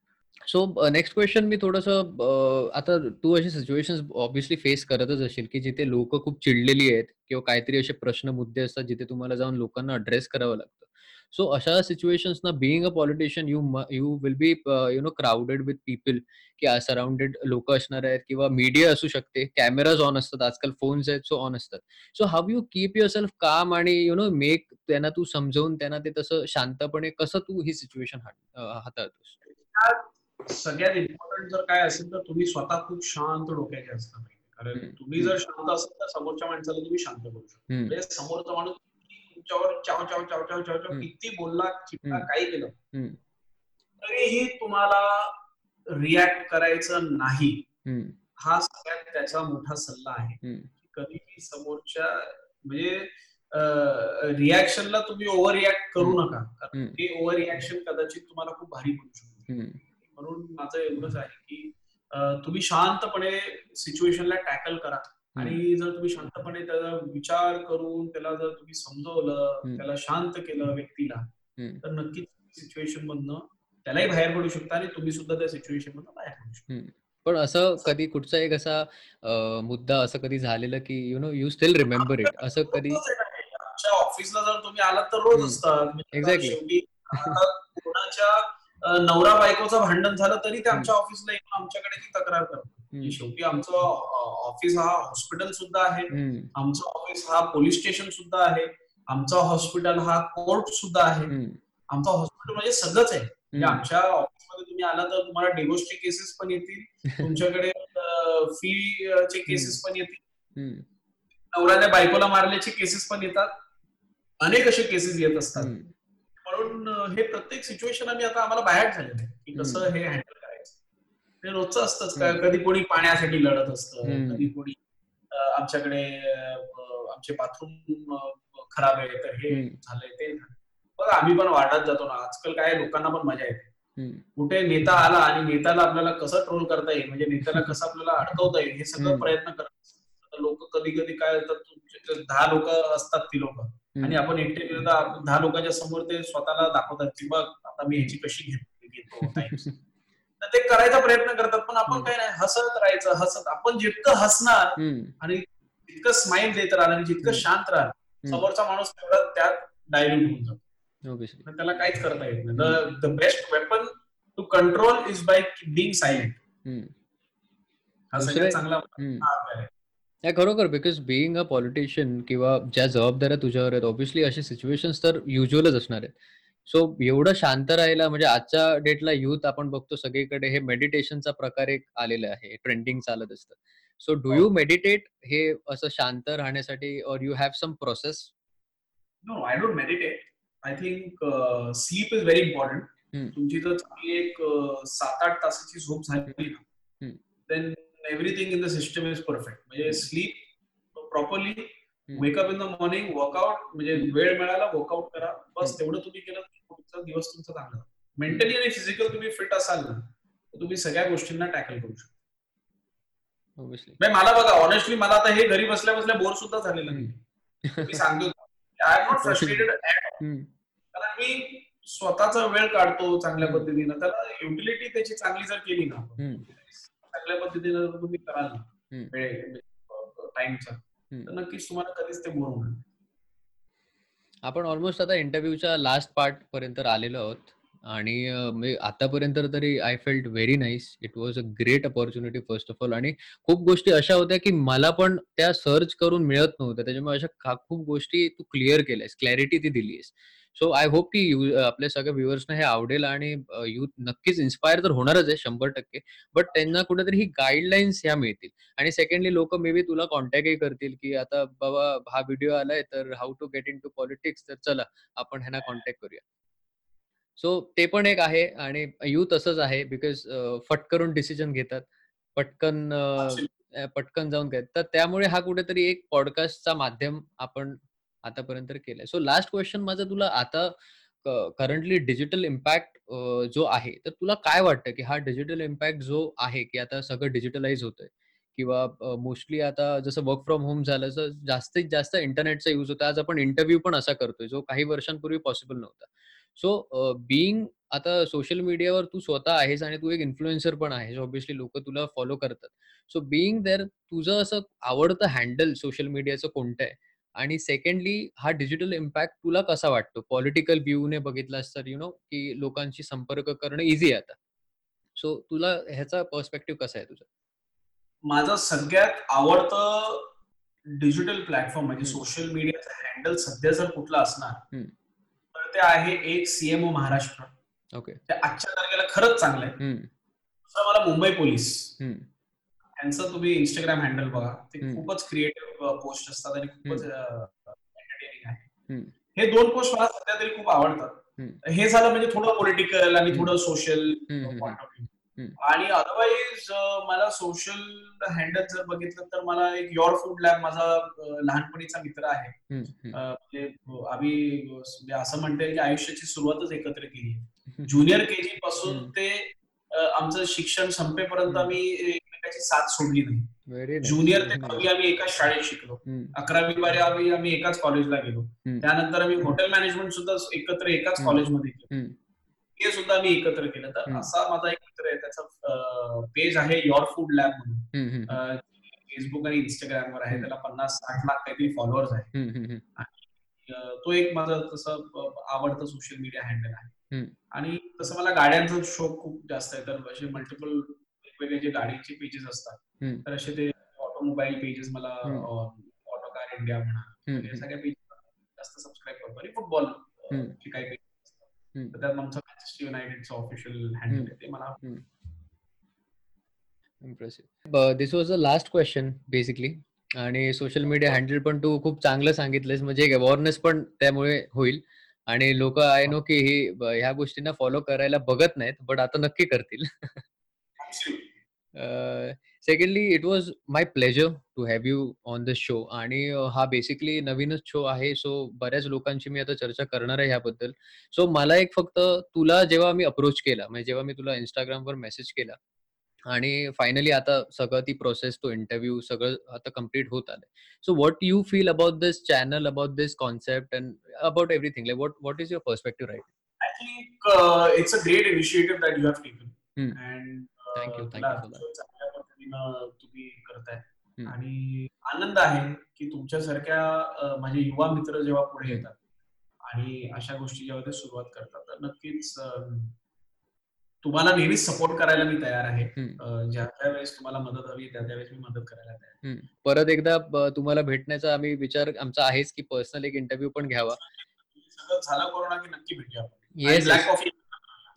so next question मी थोडस uh, आता तू अशी सिच्युएशन ऑब्व्हियसली फेस करतच असेल की जिथे लोक खूप चिडलेली आहेत किंवा काहीतरी असे प्रश्न, मुद्दे असतात जिथे तुम्हाला जाऊन लोकांना अड्रेस करावं लागतं. सो अशा सिच्युएशन्सना being a politician you you will be you know crowded with people की सराउंडेड लोक असणार आहेत किंवा मीडिया असू शकते. कॅमेराज ऑन असतात. आजकाल फोन्स आहेत सो ऑन असतात. So how you keep yourself calm आणि यू नो मेक त्यांना तू समजावून त्यांना ते तसं शांतपणे कसं तू ही सिच्युएशन हाताळतोस? सगळ्यात इम्पॉर्टंट जर काय असेल तर तुम्ही स्वतः खूप शांत डोक्याचे असता पाहिजे. कारण तुम्ही जर शांत असाल तर समोरच्या माणसाला तुम्ही शांत करू शकता. म्हणजे समोरचा माणूस तुमच्यावर चाव, चाव, चाव, चाव, चाव, चाव किती बोलला, चिडला, काही केलं. तरीही तुम्हाला रिॲक्ट करायचं नाही. हा सगळ्यात त्याचा मोठा सल्ला आहे. कधीही समोरच्या म्हणजे रिॲक्शनला तुम्ही ओव्हर रिॲक्ट करू नका. कारण ते ओव्हर रिॲक्शन कदाचित तुम्हाला खूप भारी पडू शकतो. म्हणून माझं एवढंच आहे की तुम्ही शांतपणे सिच्युएशनला टॅकल करा. आणि जर तुम्ही शांतपणे त्याचा विचार करून त्याला जर तुम्ही समजवलं त्याला शांत केलं व्यक्तीला तर नक्कीच सिच्युएशन मधनं त्यालाही बाहेर पडू शकता आणि तुम्ही सुद्धा त्या सिच्युएशन मधनं बाहेर पडू शकता. पण असं कधी कुठचा एक असा मुद्दा असं कधी झालेलं की you know you still remember it असं कधी ऑफिसला जर तुम्ही आलात तर रोज असतात. एक्झॅक्टली शेवटी कोणाच्या नवरा बायकोचं भांडण झालं तरी ते आमच्या ऑफिसला येऊन आमच्याकडे ती तक्रार करतात. शेवटी आमचं ऑफिस हा हॉस्पिटल सुद्धा आहे. आमचं ऑफिस हा पोलीस स्टेशन सुद्धा आहे. आमचा हॉस्पिटल हा कोर्ट सुद्धा आहे. आमचं हॉस्पिटल म्हणजे सगळंच आहे. म्हणजे आमच्या ऑफिसमध्ये तुम्ही आला तर तुम्हाला डिवोर्सचे केसेस पण येतील. तुमच्याकडे फी चे केसेस पण येतील. नवऱ्याने बायकोला मारल्याचे केसेस पण येतात. अनेक असे केसेस येत असतात. म्हणून हे प्रत्येक सिच्युएशन आम्ही आता आम्हाला बाहेर झालेलं आहे. की कसं हे हँडल करायचं. ते रोजचं असतंच. काय कधी कोणी पाण्यासाठी लढत असतं कधी कोणी आमच्याकडे आमचे बाथरूम खराब आहे तर हे झालंय ते बघा आम्ही पण वाढत जातो ना. आजकाल काय लोकांना पण मजा येते. कुठे नेता आला आणि नेत्याला आपल्याला कसं ट्रोल करता येईल? म्हणजे नेत्याला कसं आपल्याला अडकवता येईल? हे सगळं प्रयत्न करत लोक कधी कधी काय होतात दहा लोक असतात ती लोक. आणि आपण एकटे दहा लोकांच्या समोर ते स्वतःला दाखवतात की बघ आता मी ह्याची कशी घेतो तर ते करायचा प्रयत्न करतात पण आपण काय नाही हसत राहायचं हसत. आपण जितकं हसणार आणि जितकं स्माइल देत राहणार आणि जितकं शांत राहणार समोरचा माणूस तेवढा त्यात डायल्यूट होऊन जातो. त्याला काहीच करता येत नाही. The best weapon to control is by being silent हा सगळ्यात चांगला नाही खरोखर बिकॉज बिईंग अ पॉलिटिशियन किंवा ज्या जबाबदाऱ्या तुझ्यावर आहेत ऑब्व्हियसली असे सिच्युएशन्स तर युज्युअलच असणार आहेत. सो एवढं शांत राहायला म्हणजे आजच्या डेटला युथ आपण बघतो सगळीकडे हे मेडिटेशनचा प्रकार एक आलेला आहे ट्रेंडिंग चालत असतं. सो डू यू मेडिटेट हे असं शांत राहण्यासाठी और you have some process no I don't meditate I think sleep is very important तुमची जर चांगली एक सात आठ तासाची झोप झाली ना then everything in the system is perfect म्हणजे sleep properly wake up in the morning workout म्हणजे वेळ मिळाला वर्कआउट करा. बस तेवढं तुम्ही केलं पुढचा दिवस तुमचा चांगला मेंटली आणि फिजिकल तुम्ही फिट असाल ना तर तुम्ही सगळ्या गोष्टींना टॅकल करू शकता. मला बघा ऑनेस्टली मला आता हे घरी बसल्या बसल्या बोर सुद्धा झालेलं नाही मी सांगतो आय एम नॉट फ्रस्ट्रेटेड कारण मी स्वतःचा वेळ काढतो चांगल्या पद्धतीनं त्याला युटिलिटी त्याची चांगली जर केली ना चांगल्या पद्धतीनं तुम्ही कराल टाइमचा तर नक्कीच तुम्हाला कधीच ते बोर होणार आपण ऑलमोस्ट आता इंटरव्ह्यूच्या लास्ट पार्ट पर्यंत आलेलो आहोत. आणि आतापर्यंत तरी I felt very nice it was a great opportunity first of all आणि खूप गोष्टी अशा होत्या की मला पण त्या सर्च करून मिळत नव्हत्या. त्याच्यामुळे अशा खूप गोष्टी तू क्लिअर केल्यास क्लॅरिटी ती दिलीस. सो आय होप की आपल्या सगळ्या व्ह्युअर्सना हे आवडेल आणि युथ नक्कीच इन्स्पायर तर होणारच आहे शंभर टक्के. बट त्यांना कुठेतरी ही गाईडलाईन्स ह्या मिळतील. आणि सेकंडली लोक मे बी तुला कॉन्टॅक्टही करतील की आता बाबा हा व्हिडिओ आलाय तर how to get into politics तर चला आपण ह्यांना कॉन्टॅक्ट करूया. सो ते पण एक आहे आणि युथ असंच आहे बिकॉज फटकरून डिसिजन घेतात. पटकन पटकन जाऊन काय तर त्यामुळे हा कुठेतरी एक पॉडकास्टचा माध्यम आपण आतापर्यंत केलंय. सो लास्ट क्वेश्चन माझं तुला आता करंटली डिजिटल इम्पॅक्ट जो आहे तर तुला काय वाटतं की हा डिजिटल इम्पॅक्ट जो आहे की आता सगळं डिजिटलाइज होतंय? किंवा मोस्टली आता जसं वर्क फ्रॉम होम झालं तर जास्तीत जास्त इंटरनेटचा युज होता आज आपण इंटरव्ह्यू पण असा करतोय जो काही वर्षांपूर्वी पॉसिबल नव्हता. सो बिईंग आता सोशल मीडियावर तू स्वतः आहेस आणि तू एक इन्फ्लुएन्सर पण आहेस. ऑब्विसली लोक तुला फॉलो करतात. सो बिईंग देअर तुझं असं आवडतं हँडल सोशल मीडियाचं कोणतं आहे? आणि सेकंडली हा डिजिटल इम्पॅक्ट तुला कसा वाटतो? पॉलिटिकल व्ह्यूने बघितलास तर यु नो की लोकांशी संपर्क करणं इझी आहे आता. सो तुला ह्याचा पर्स्पेक्टिव्ह कसा आहे तुझा? माझं सगळ्यात आवडतं डिजिटल प्लॅटफॉर्म म्हणजे. सोशल मीडियाचा हँडल सध्या जर कुठला असणार. तर ते आहे एक सीएमओ महाराष्ट्र. ओके ते आजच्या तारखेला खरंच चांगलं आहे. दुसरं मला मुंबई पोलीस. यांचं तुम्ही इंस्टाग्राम हँडल बघा ते. खूपच क्रिएटिव्ह पोस्ट असतात आणि खूपच एंटरटेनिंग आहे. हे दोन पोस्ट मला सध्या तरी खूप आवडतात. हे झालं म्हणजे थोडं पॉलिटिकल आणि. थोडं सोशल. Point of view. आणि अदरवाईज मला सोशल हँडल जर बघितलं तर मला एक युअर फूड लॅब माझा लहानपणीचा मित्र आहे म्हणजे आम्ही म्हणजे असं म्हणता येईल की आयुष्याची सुरुवातच एकत्र केली ज्युनियर केजी पासून. ते आमचं शिक्षण संपेपर्यंत. आम्ही एकमेकाची साथ सोडली नाही. ज्युनियर ते दहावी आम्ही एकाच शाळेत शिकलो. अकरावी बारावी आम्ही एकाच कॉलेजला गेलो. त्यानंतर आम्ही हॉटेल मॅनेजमेंट सुद्धा एकत्र एकाच. कॉलेजमध्ये केलं. हे सुद्धा आम्ही एकत्र केलं. तर. असा माझा एक मित्र आहे त्याचा पेज आहे युअर फूड लॅब म्हणून. फेसबुक आणि इंस्टाग्रामवर आहे. त्याला पन्नास साठ लाख काहीतरी फॉलोअर्स आहे तो एक माझा तसं आवडतं सोशल मीडिया हँडल आहे. आणि तसं मला गाड्यांचा शौक खूप जास्त आहे. तर असे मल्टिपल वेगवेगळे जे गाडीचे पेजेस असतात. तर असे ते ऑटोमोबाईल पेजेस मला. ऑटो कार इंडिया म्हणा सगळ्या पेजेस जास्त सबस्क्राईब करतो. आणि फुटबॉल. चे काही पेजेस असतात. तर त्यात आमचं मॅनचेस्टर युनायटेडचं ऑफिशियल हँडल आहे ते मला impressive this was the last question basically आणि सोशल मीडिया हँडल पण तू खूप चांगलं सांगितलंस म्हणजे एक अवेअरनेस पण त्यामुळे होईल. आणि लोक आय नो की ही ह्या गोष्टींना फॉलो करायला बघत नाहीत बट आता नक्की करतील. Secondly it was my pleasure to have you on the show आणि अं, हा बेसिकली नवीनच शो आहे. सो बऱ्याच लोकांची मी आता चर्चा करणार आहे ह्याबद्दल. सो मला एक फक्त तुला जेव्हा मी अप्रोच केला म्हणजे जेव्हा मी तुला इंस्टाग्रामवर मेसेज केला आणि फायनली आता सगळं ती प्रोसेस तो इंटरव्ह्यू सगळं आता कंप्लीट होत आलंय. So what you feel about this channel about this concept and about everything like what what is your perspective right I think uh, it's a great initiative that you have taken. चांगल्या पद्धतीनं तुम्ही करताय. आणि आनंद आहे की तुमच्यासारख्या माझे युवा मित्र जेव्हा पुढे येतात आणि अशा गोष्टी जेव्हा ते सुरुवात करतात तर नक्कीच तुम्हाला नेहमीच सपोर्ट करायला मी तयार आहे. ज्या त्या वेळेस तुम्हाला मदत हवी त्या त्यावेळेस मी मदत करायला तयार. परत एकदा तुम्हाला भेटण्याचा आम्ही विचार आमचा आहेच की पर्सनल एक इंटरव्ह्यू पण घ्यावा. सगळं झालं कोरोना की नक्की भेटूया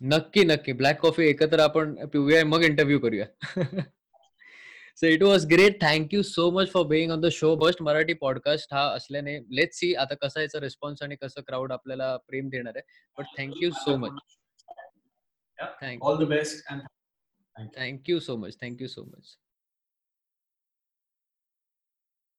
नक्की नक्की. ब्लॅक कॉफी एकत्र आपण पिऊया मग इंटरव्ह्यू करूया. So it was great thank you so much for being on the show best Marathi podcast हा असल्याने लेट सी आता कसा याचा रिस्पॉन्स आणि कसं क्राऊड आपल्याला प्रेम देणार आहे. But thank you so much thank all the best and thank you so much thank you so much